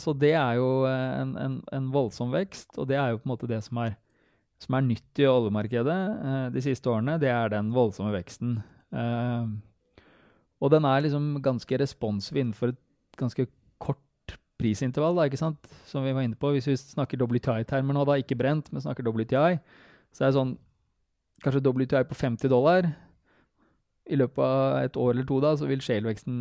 så det er jo en, en, en, voldsom vekst, og det er jo på en måte det som er, som er nytt i oljemarkedet eh, de siste årene, det er den voldsomme veksten. Eh, og den er liksom ganske responsiv innenfor et ganske kort prisintervall, da, ikke sant? som vi var inne på. Hvis vi snakker WTI-termer nå, da, ikke brent, men snakker WTI, så er det sånn kanskje WTI på 50 dollar i løpet av et år eller to da, så vil shale-veksten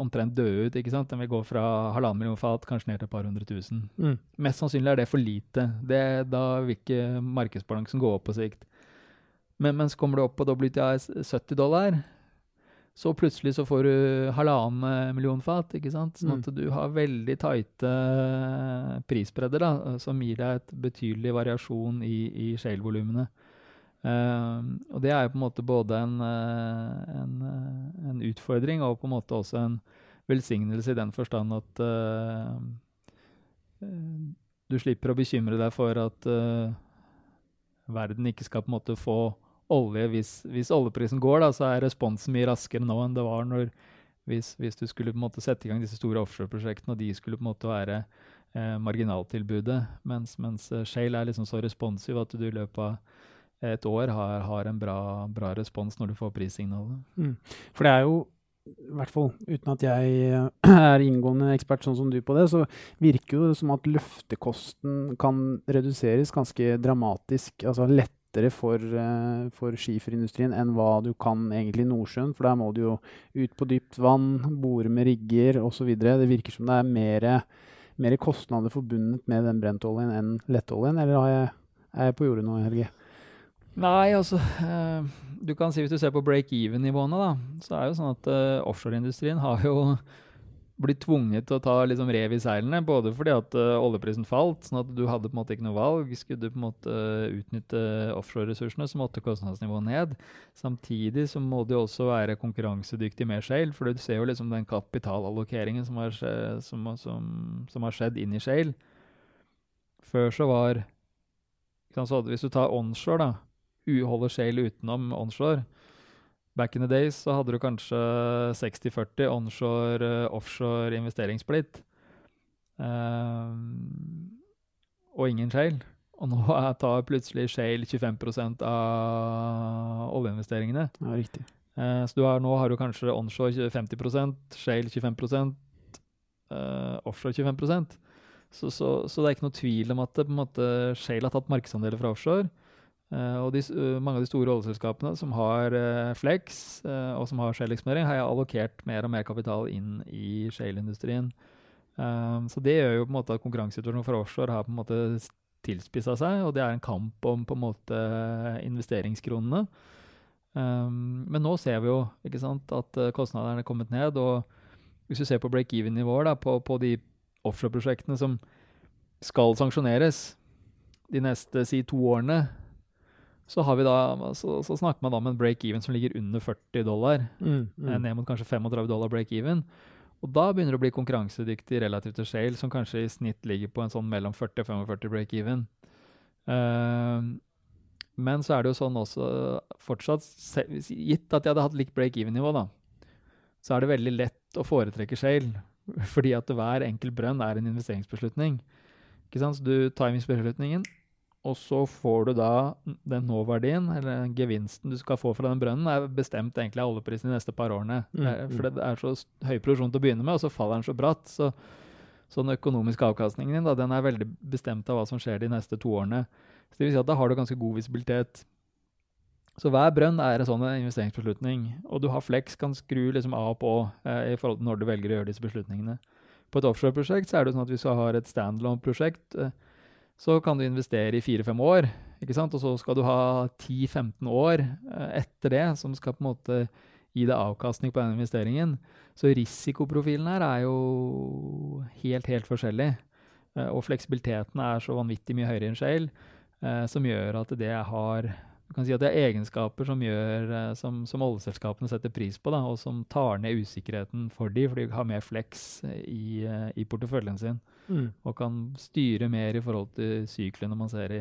omtrent dø ut. ikke sant? Den vil gå fra halvannen million fat kanskje ned til et par hundre tusen. Mm. Mest sannsynlig er det for lite. Det, da vil ikke markedsbalansen gå opp på sikt. Men mens kommer du opp på WTI 70 dollar, så plutselig så får du halvannen million fat. ikke sant? Sånn at mm. du har veldig tighte prisbredder da, som gir deg et betydelig variasjon i, i shale-volumene. Uh, og det er jo på en måte både en, uh, en, uh, en, utfordring og på en måte også en velsignelse i den forstand at du slipper å bekymre deg for at verden ikke skal på en måte få olje. Hvis, hvis oljeprisen går, da, så er responsen mye raskere nå enn det var når, hvis, hvis, du skulle på en måte sette i gang disse store offshoreprosjektene, og de skulle på en måte være marginaltilbudet. Mens, mens Shale er liksom så responsiv at du i løpet av et år har, har en bra, bra, respons når du får prissignalet. Mm. For det er jo, i hvert fall uten at jeg er inngående ekspert sånn som du på det, så virker det som at løftekosten kan reduseres ganske dramatisk. altså lettere for, uh, for skiferindustrien enn hva du kan egentlig i Nordsjøen. For der må du jo ut på dypt vann, bore med rigger osv. Det virker som det er mer, mer kostnader forbundet med den brentoljen enn lettoljen. Eller er jeg, er jeg på jordet nå, Helge? Nei, altså uh, Du kan si hvis du ser på break-even-nivåene, da, så er det jo sånn at uh, offshoreindustrien har jo blitt tvunget til å ta liksom rev i seilene, både fordi at uh, oljeprisen falt, sånn at du hadde på en måte ikke noe valg. Skulle du på en måte utnytte offshore-ressursene, så måtte kostnadsnivået ned. Samtidig så må du også være konkurransedyktig med shale, for du ser jo liksom den kapitalallokeringen som har, som, som, som har skjedd inn i shale. Før så var så Hvis du tar onshore, da, holder shale utenom onshore. Back in the days så hadde du kanskje 60-40 onshore-offshore uh, investeringssplitt. Um, og ingen shale. Og nå [laughs] tar plutselig shale 25% av oljeinvesteringene. Ja, riktig. Uh, så har, nå har du kanskje onshore 50% shale 25 uh, offshore 25% så, så, så, det er ikke noe tvil om at det, måte, shale har tatt markedsandeler fra offshore. Uh, og de, uh, mange av de store oljeselskapene som har uh, Flex og som har shale-eksponering, har jeg allokert mer og mer kapital inn i shale-industrien. så det gjør jo på en måte at konkurransesituasjonen for offshore har på en måte tilspissa seg, og det er en kamp om på en måte investeringskronene. Um, men nå ser vi jo ikke sant, at kostnadene er kommet ned. og Hvis du ser på break-even-nivåer på, på de offshore-prosjektene som skal sanksjoneres de neste si to årene, så, da, så, så, snakker man da om en break-even som ligger under 40 dollar. Mm, mm. Eh, ned mot kanskje 35 dollar break-even. Og da begynner det å bli konkurransedyktig relativt til Shale, som kanskje i snitt ligger på en sånn mellom 40 og 45 break-even. Uh, men så er det jo sånn også fortsatt, gitt at jeg hadde hatt likt break-even-nivå, da, så er det veldig lett å foretrekke Shale, [laughs] fordi at hver enkelt brønn er en investeringsbeslutning. Ikke sant? Så du tar investeringsbeslutningen, og så får du da den nåverdien, eller den gevinsten du skal få fra den brønnen, er bestemt egentlig av oljeprisen de neste par årene. Mm, mm. For det er så høy produksjon til å begynne med, og så faller den så bratt. Så, så den økonomiske avkastningen din da, den er veldig bestemt av hva som skjer de neste to årene. Så det vil si at da har du ganske god visibilitet. Så hver brønn er en sånn investeringsbeslutning. Og du har flex, kan skru liksom av og på eh, i forhold til når du velger å gjøre disse beslutningene. På et offshore-prosjekt så er det sånn at hvis du har et standalone-prosjekt, eh, så kan du investere i fire-fem år. ikke sant? Og så skal du ha 10-15 år eh, etter det som skal på en måte gi deg avkastning på den investeringen. Så risikoprofilen her er jo helt, helt forskjellig. Eh, og fleksibiliteten er så vanvittig mye høyere enn shale, eh, som gjør at det har du kan si at det er egenskaper som, gjør, eh, som, som oljeselskapene setter pris på, da, og som tar ned usikkerheten for dem, for de har mer flex i, eh, i porteføljen sin. Mm. Og kan styre mer i forhold til syklene man ser i,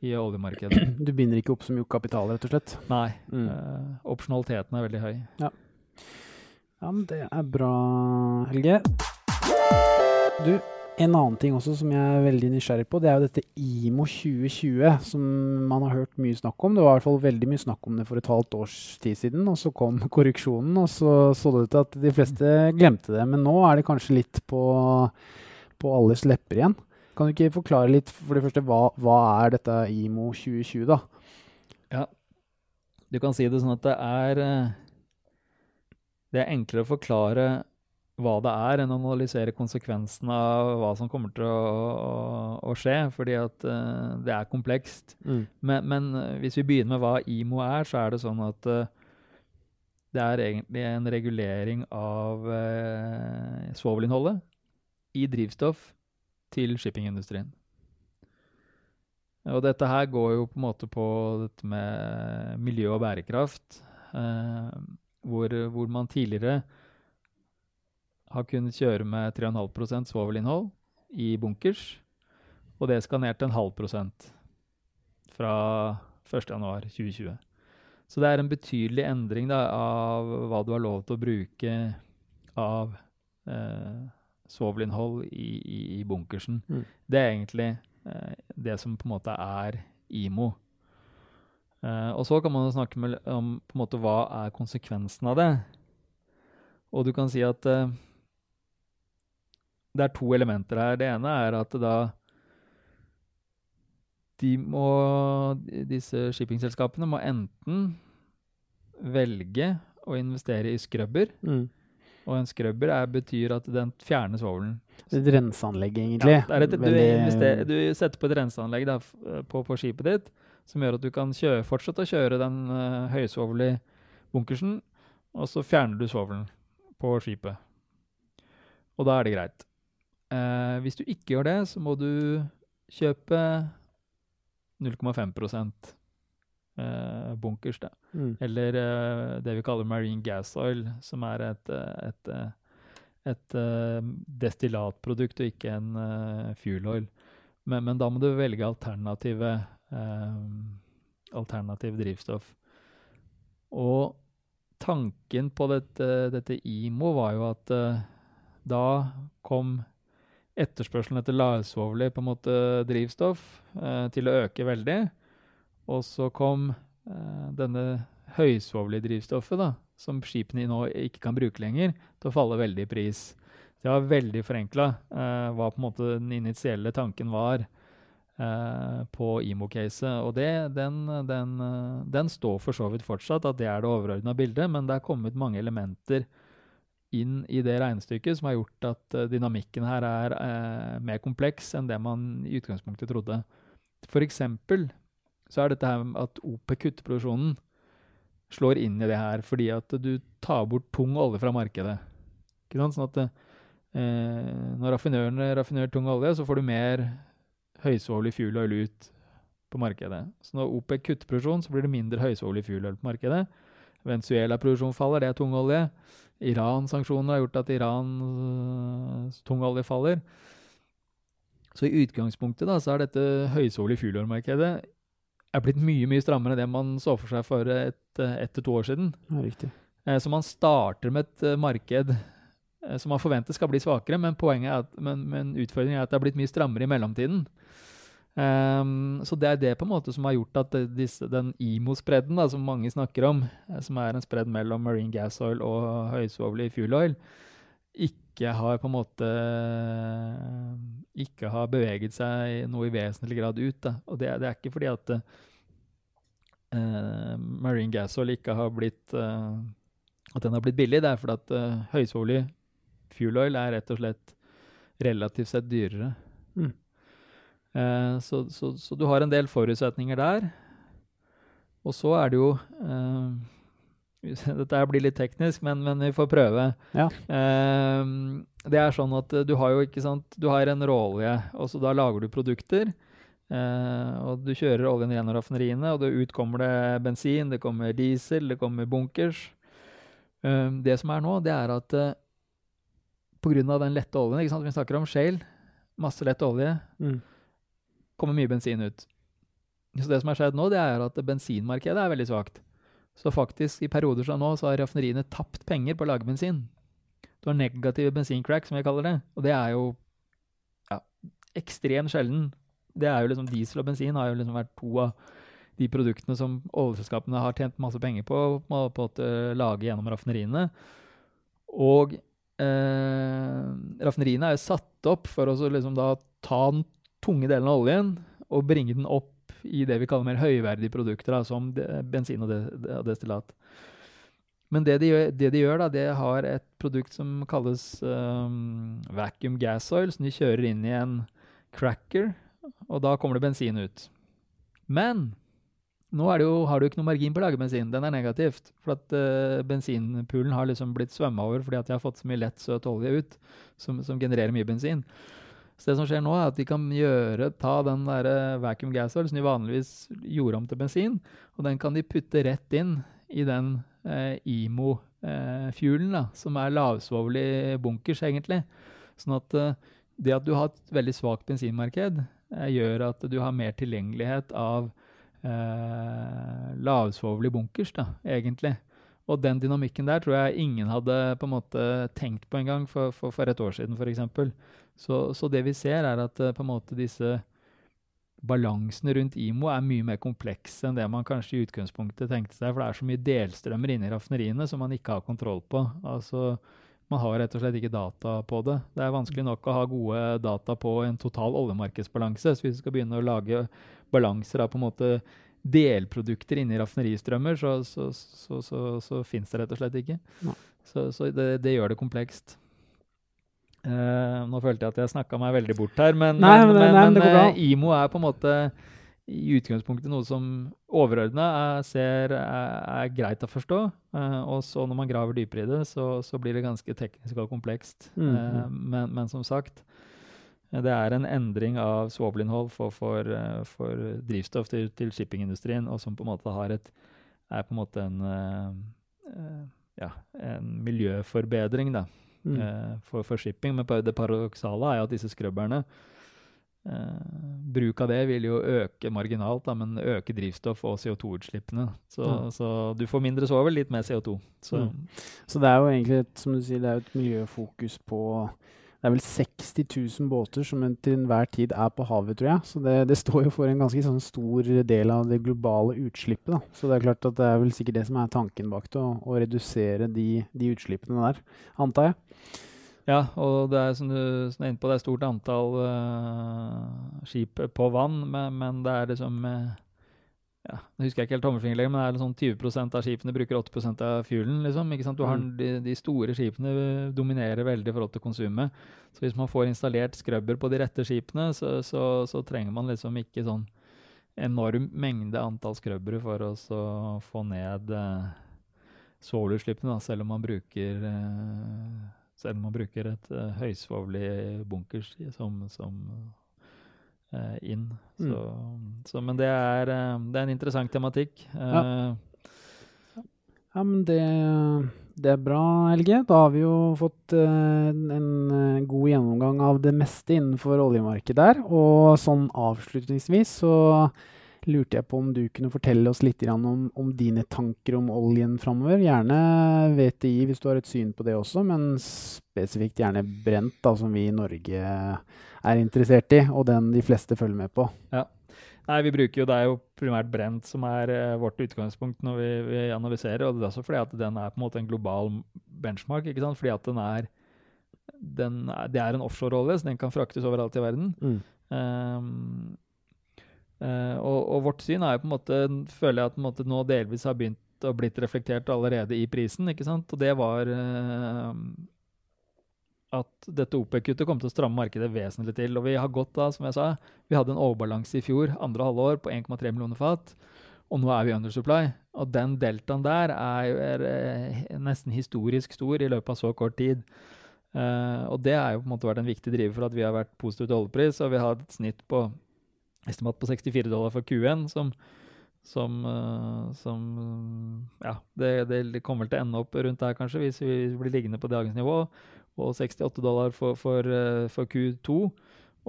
i oljemarkedet. [clears throat] Du binder ikke opp så mye kapital, rett og slett? Nei. Mm. Uh, opsjonaliteten er veldig høy. Ja. ja, men det er bra, Helge. Du, En annen ting også som jeg er veldig nysgjerrig på, det er jo dette IMO 2020, som man har hørt mye snakk om. Det var i hvert fall veldig mye snakk om det for et halvt års tid siden, og så kom [laughs] korreksjonen, og så så det ut til at de fleste glemte det. Men nå er det kanskje litt på, på alles lepper igjen. Kan du ikke forklare litt, for det første, hva, hva er dette IMO 2020, da? Ja, du kan si det sånn at det er eh, Det er enklere å forklare hva det er, enn å analysere konsekvensene av hva som kommer til å, å, å skje, fordi at uh, det er komplekst. Mm. Men, men uh, hvis vi begynner med hva IMO er, så er det sånn at uh, det er egentlig en regulering av uh, svovelinnholdet i drivstoff til shippingindustrien. Og dette her går jo på en måte på dette med miljø og bærekraft, hvor, hvor man tidligere har kunnet kjøre med 3,5% svovelinnhold i bunkers, og det skal ned til en halv prosent fra 1.1.2020. Så det er en betydelig endring da, av hva du har lov til å bruke av eh, svovelinnhold i, i, i bunkersen. Mm. Det er egentlig eh, det som på en måte er IMO. Eh, og så kan man snakke med, om på en måte hva er konsekvensen av det. Og du kan si at eh, det er to elementer her. Det ene er at da de må, disse shippingselskapene må enten velge å investere i skrubber. Mm. Og en skrubber er, betyr at den fjerner svovelen. Et renseanlegg, egentlig. Ja, det et, du, du setter på et renseanlegg da, på, på skipet ditt som gjør at du kan kjøre, fortsette å kjøre den uh, høysvovelige bunkersen, og så fjerner du svovelen på skipet. Og da er det greit. Eh, hvis du ikke gjør det, så må du kjøpe 0,5 eh, bunkers, da. Mm. Eller eh, det vi kaller marine gas oil, som er et, et, et, eh, et eh, destillatprodukt og ikke en uh, fuel oil. Men, men da må du velge alternative, eh, alternativ drivstoff. Og tanken på dette, dette IMO var jo at eh, da kom etterspørselen etter lavsvovlig på en måte drivstoff eh, til å øke veldig. Og så kom eh, denne høysvovlige drivstoffet, da, som skipene nå ikke kan bruke lenger, til å falle veldig i pris. Det var veldig forenkla eh, hva på en måte den initielle tanken var eh, på IMO-caset. Og det, den, den, eh, den står for så vidt fortsatt, at det er det overordna bildet, men det er kommet mange elementer inn i det regnestykket som har gjort at eh, dynamikken her er eh, mer kompleks enn det man i utgangspunktet trodde. For eksempel så er dette her at OPEC kutter produksjonen, slår inn i det her, fordi at du tar bort tung olje fra markedet. Ikke sant? Sånn at eh, når raffinørene raffinerer tung olje, så får du mer høysvovlig fuel oil ut på markedet. Så når OPEC kutter produksjon, så blir det mindre høysvovlig fuel oil på markedet. Venezuela-produksjonen faller, det er tungolje. Iran-sanksjoner har gjort at Irans øh, tungolje faller. Så i utgangspunktet da, så er dette høysolige fuel oil-markedet er blitt mye mye strammere enn det man så for seg for ett et til to år siden. Ja, riktig. Eh, Så man starter med et eh, marked eh, som man forventer skal bli svakere, men, poenget er at, men, men utfordringen er at det har blitt mye strammere i mellomtiden. Ehm, så det er det på en måte som har gjort at disse, den IMO-spredden som mange snakker om, eh, som er en spredd mellom marine gas oil og høysvovlig fuel oil, ikke har på en måte ikke har beveget seg noe i vesentlig grad ut. Da. Og det, det er ikke fordi at uh, marine gas oil ikke har blitt uh, at den har blitt billig, det er fordi at uh, høysvovlig fuel oil er rett og slett relativt sett dyrere. Eh, så, så, så du har en del forutsetninger der. Og så er det jo eh, [laughs] Dette blir litt teknisk, men, men vi får prøve. Ja. Eh, det er sånn at du har jo ikke sant Du har en råolje, og så da lager du produkter. Eh, og du kjører oljen gjennom raffineriene, og da utkommer det bensin, det kommer diesel, det kommer bunkers. Eh, det som er nå, det er at pga. den lette oljen ikke sant, Vi snakker om shale, masse lett olje, Mm. Kommer mye bensin ut. Så det som har skjedd nå, det er at bensinmarkedet er veldig svakt. Så faktisk, i perioder som nå, så har raffineriene tapt penger på å lage bensin. Du har negative bensincrack, som jeg kaller det. Og det er jo ja, ekstremt sjelden. Det er jo liksom Diesel og bensin har jo liksom vært to av de produktene som oljeselskapene har tjent masse penger på å lage gjennom raffineriene. Og eh, raffineriene er jo satt opp for å liksom da ta den tunge delen av oljen og bringe den opp i det vi kaller mer høyverdige produkter, da, som bensin og, destillat. Men det de, det de, gjør, da, det har et produkt som kalles um, vacuum gas oil, som de kjører inn i en cracker, og da kommer det bensin ut. Men nå jo, har du ikke noe margin på å lage bensin. Den er negativt. For at uh, bensinpoolen har liksom blitt svømma over fordi at de har fått så mye lett, søt olje ut som, som genererer mye bensin. Så det som skjer nå, er at de kan gjøre, ta den der eh, vacuum gasol som de vanligvis gjorde om til bensin, og den kan de putte rett inn i den eh, IMO-fuelen, eh, som er lavsvovlig bunkers, egentlig. Sånn at eh, det at du har et veldig svakt bensinmarked, eh, gjør at du har mer tilgjengelighet av eh, lavsvovlig bunkers, da, egentlig. Og den dynamikken der tror jeg ingen hadde på en måte tenkt på engang for, for, for et år siden, f.eks. Så, så, det vi ser, er at uh, på en måte disse balansene rundt IMO er mye mer komplekse enn det man kanskje i utgangspunktet tenkte seg. For det er så mye delstrømmer inni raffineriene som man ikke har kontroll på. Altså, man har rett og slett ikke data på det. Det er vanskelig nok å ha gode data på en total oljemarkedsbalanse. Så hvis vi skal begynne å lage balanser av på en måte delprodukter inni raffineristrømmer, så, så, så, så, så fins det rett og slett ikke. Så, det, det gjør det komplekst. Uh, nå følte jeg at jeg snakka meg veldig bort her, men, nei, men, men, men, men uh, IMO er på en måte i utgangspunktet noe som overordna ser er, er, greit å forstå. Uh, og så når man graver dypere i det, så, så blir det ganske teknisk og komplekst. Mm. Men, som sagt, det er en endring av svovelinnhold for, for, for, drivstoff til, til, shippingindustrien, og som på en måte har et er på en måte en, ja, en miljøforbedring, da mm. eh, for, for, shipping. Men det paradoksale er jo at disse skrøbberne eh, Bruk av det vil jo øke marginalt, da, men øke drivstoff- og CO2-utslippene. Så, mm. så, du får mindre svovel, litt mer CO2. Så. Mm. så, det er jo egentlig et, som du sier, det er et miljøfokus på det er vel 60 000 båter som til enhver tid er på havet, tror jeg. Så det, det står jo for en ganske sånn stor del av det globale utslippet. Da. Så det er klart at det er vel sikkert det som er tanken bak det, å, å redusere de, de, utslippene der, antar jeg. Ja, og det er som du, er inne på, det er stort antall uh, skip på vann, men, men det er liksom uh, ja, Nå husker jeg ikke helt tommelfingerleggen, men det er sånn 20% av skipene bruker 80% av fuelen. Liksom, ikke sant? Du har mm. de, de, store skipene dominerer veldig i forhold til konsumet. Så hvis man får installert skrubber på de rette skipene, så, så, så trenger man liksom ikke sånn enorm mengde antall skrubbere for å få ned eh, svovelutslippene, selv om man bruker eh, selv om man bruker et uh, høysvovlig bunkers som, som uh, inn. Mm. Så, så, men det er, uh, det er, en interessant tematikk. Ja. ja, men det, det, er bra, Helge. Da har vi jo fått en, en god gjennomgang av det meste innenfor oljemarkedet der. Og sånn avslutningsvis så lurte jeg på om du kunne fortelle oss litt om, om dine tanker om oljen framover. Gjerne VTI hvis du har et syn på det også, men spesifikt gjerne brent, da, som vi i Norge er interessert i, og den de fleste følger med på. Ja. Nei, vi bruker jo, Det er jo primært brent som er uh, vårt utgangspunkt når vi, vi, analyserer. og Det er også fordi at den er på en måte en global benchmark. ikke sant? Fordi at den er, den er Det er en offshore-olje, så den kan fraktes overalt i verden. Mm. Um, uh, og, og, vårt syn er jo på en måte, føler jeg at måte, nå delvis har begynt å blitt reflektert allerede i prisen. ikke sant? Og det var uh, at dette OPEC-kuttet kom til å stramme markedet vesentlig til. Og vi har gått da, som jeg sa, vi hadde en overbalanse i fjor, andre halvår, på 1,3 millioner fat. Og nå er vi undersupply. Og den deltaen der er, er, er, eh, nesten historisk stor i løpet av så kort tid. Uh, og det har jo på en måte vært en viktig driver for at vi har vært positive til oljepris. Og vi har et snitt på estimat på 64 dollar for Q1, som, som, uh, som Ja, det, det, kommer vel til å ende opp rundt der, kanskje, hvis vi blir liggende på dagens nivå og 68 dollar for, for, eh, for Q2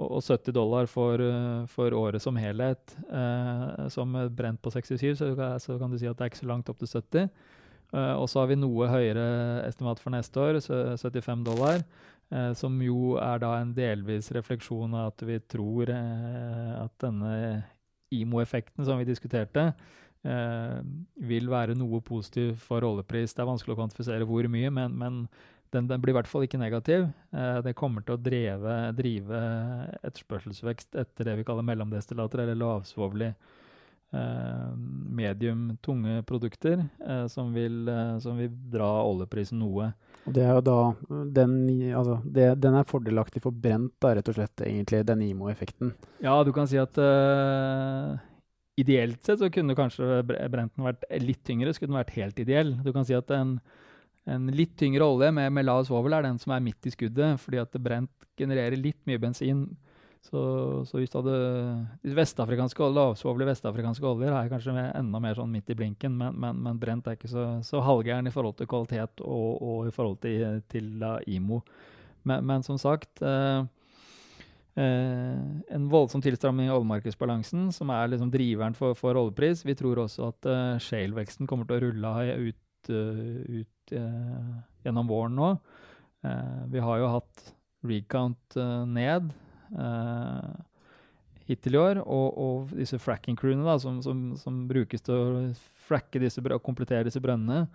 og 70 dollar for, eh, for, året som helhet. Eh, som brent på 67, så, så, kan du si at det er ikke så langt opp til 70. Eh, og så har vi noe høyere estimat for neste år, 75 dollar. Uh, som jo er da en delvis refleksjon av at vi tror uh, at denne IMO-effekten som vi diskuterte, vil være noe positiv for oljepris. Det er vanskelig å kvantifisere hvor mye, men, men den, den, blir i hvert fall ikke negativ. det kommer til å dreve, drive etterspørselsvekst etter det vi kaller mellomdestillater, eller lavsvovlig Eh, medium tunge produkter eh, som vil, eh, som, vil, dra oljeprisen noe. Og det er jo da den, altså det, den er fordelaktig for brent, da, rett og slett, egentlig, den IMO-effekten? Ja, du kan si at uh, ideelt sett så kunne kanskje brenten vært litt tyngre, skulle den vært helt ideell. Du kan si at en, en litt tyngre olje med, med lav svovel er den som er midt i skuddet, fordi at brent genererer litt mye bensin så, så hvis du hadde vestafrikanske lavsvovlige vestafrikanske oljer er kanskje enda mer sånn midt i blinken, men, men, men brent er ikke så, så halvgæren i forhold til kvalitet og, og i forhold til, til IMO. Men, men, som sagt eh, eh, En voldsom tilstramming i oljemarkedsbalansen, som er liksom driveren for, for, oljepris. Vi tror også at eh, shale-veksten kommer til å rulle ut, uh, ut uh, gjennom våren nå. vi har jo hatt recount ned hittil i år. Og, og disse fracking-crewene som, som, som, brukes til å fracke disse og komplettere disse brønnene,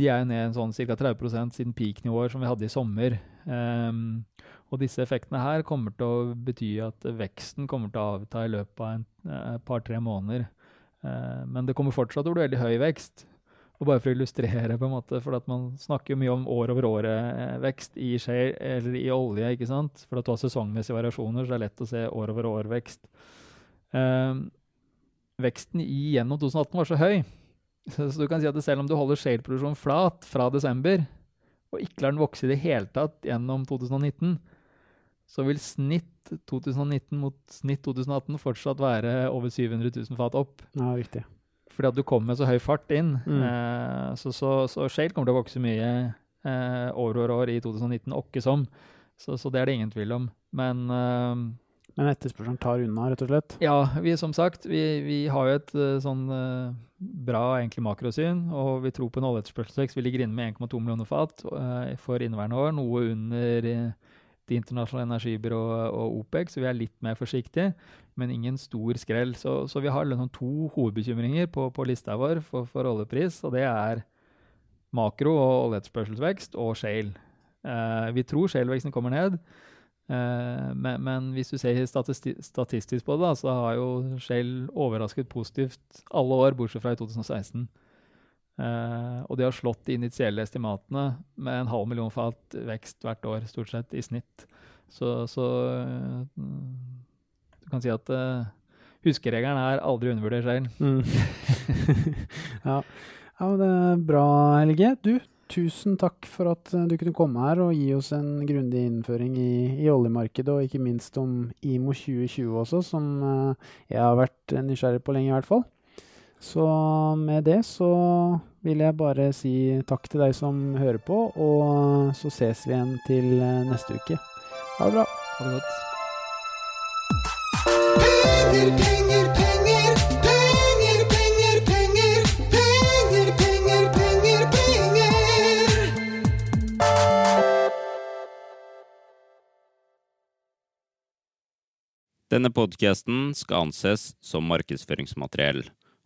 de er jo ned en sånn ca. 30% siden peak-nivåer som vi hadde i sommer. Um, og disse effektene her kommer til å bety at veksten kommer til å avta i løpet av et par-tre måneder. Uh, men det kommer fortsatt til å bli veldig høy vekst. Og bare for å illustrere, på en måte, for at man snakker mye om år over år-vekst i, eller i olje. ikke sant? For at du har sesongmessige variasjoner, så det er lett å se år over år-vekst. Um, veksten i gjennom 2018 var så høy, så, så, du kan si at selv om du holder shale-produksjonen flat fra desember, og ikke lar den vokse i det hele tatt gjennom 2019, så vil snitt 2019 mot snitt 2018 fortsatt være over 700 000 fat opp. Ja, riktig fordi at du kommer med så høy fart inn. Mm. Eh, så, så, så, Shale kommer til å vokse mye eh, år over år i 2019, åkke som. Så, så, det er det ingen tvil om. Men eh, men etterspørselen tar unna, rett og slett? Ja, vi som sagt, vi, vi har jo et uh, sånn uh, bra egentlig makrosyn, og vi tror på en oljeetterspørselsvekst. Vi ligger inne med 1,2 millioner fat uh, for inneværende år, noe under Det internasjonale energibyrået og OPEC, så vi er litt mer forsiktige men ingen stor skrell. Så, så vi har liksom to hovedbekymringer på, på lista vår for, for, oljepris, og det er makro- og oljeetterspørselsvekst og shale. Eh, vi tror shale-veksten kommer ned, eh, men, men, hvis du ser statisti statistisk på det, da, så har jo shale overrasket positivt alle år, bortsett fra i 2016. Eh, og de har slått de initielle estimatene med en halv million fat vekst hvert år, stort sett, i snitt. Så, så du kan si at uh, huskeregelen er aldri undervurdert selv. Mm. [laughs] ja. ja, men det er bra, Helge. Du, tusen takk for at eh, du kunne komme her og gi oss en grundig innføring i, i oljemarkedet, og ikke minst om IMO 2020 også, som uh, jeg har vært nysgjerrig på lenge, i hvert fall. Så med det så vil jeg bare si takk til deg som hører på, og så ses vi igjen til neste uke. Ha det bra. Ha det godt. Penger, penger, penger. Penger, penger, penger. Penger, penger, penger, penger. Denne podkasten skal anses som markedsføringsmateriell,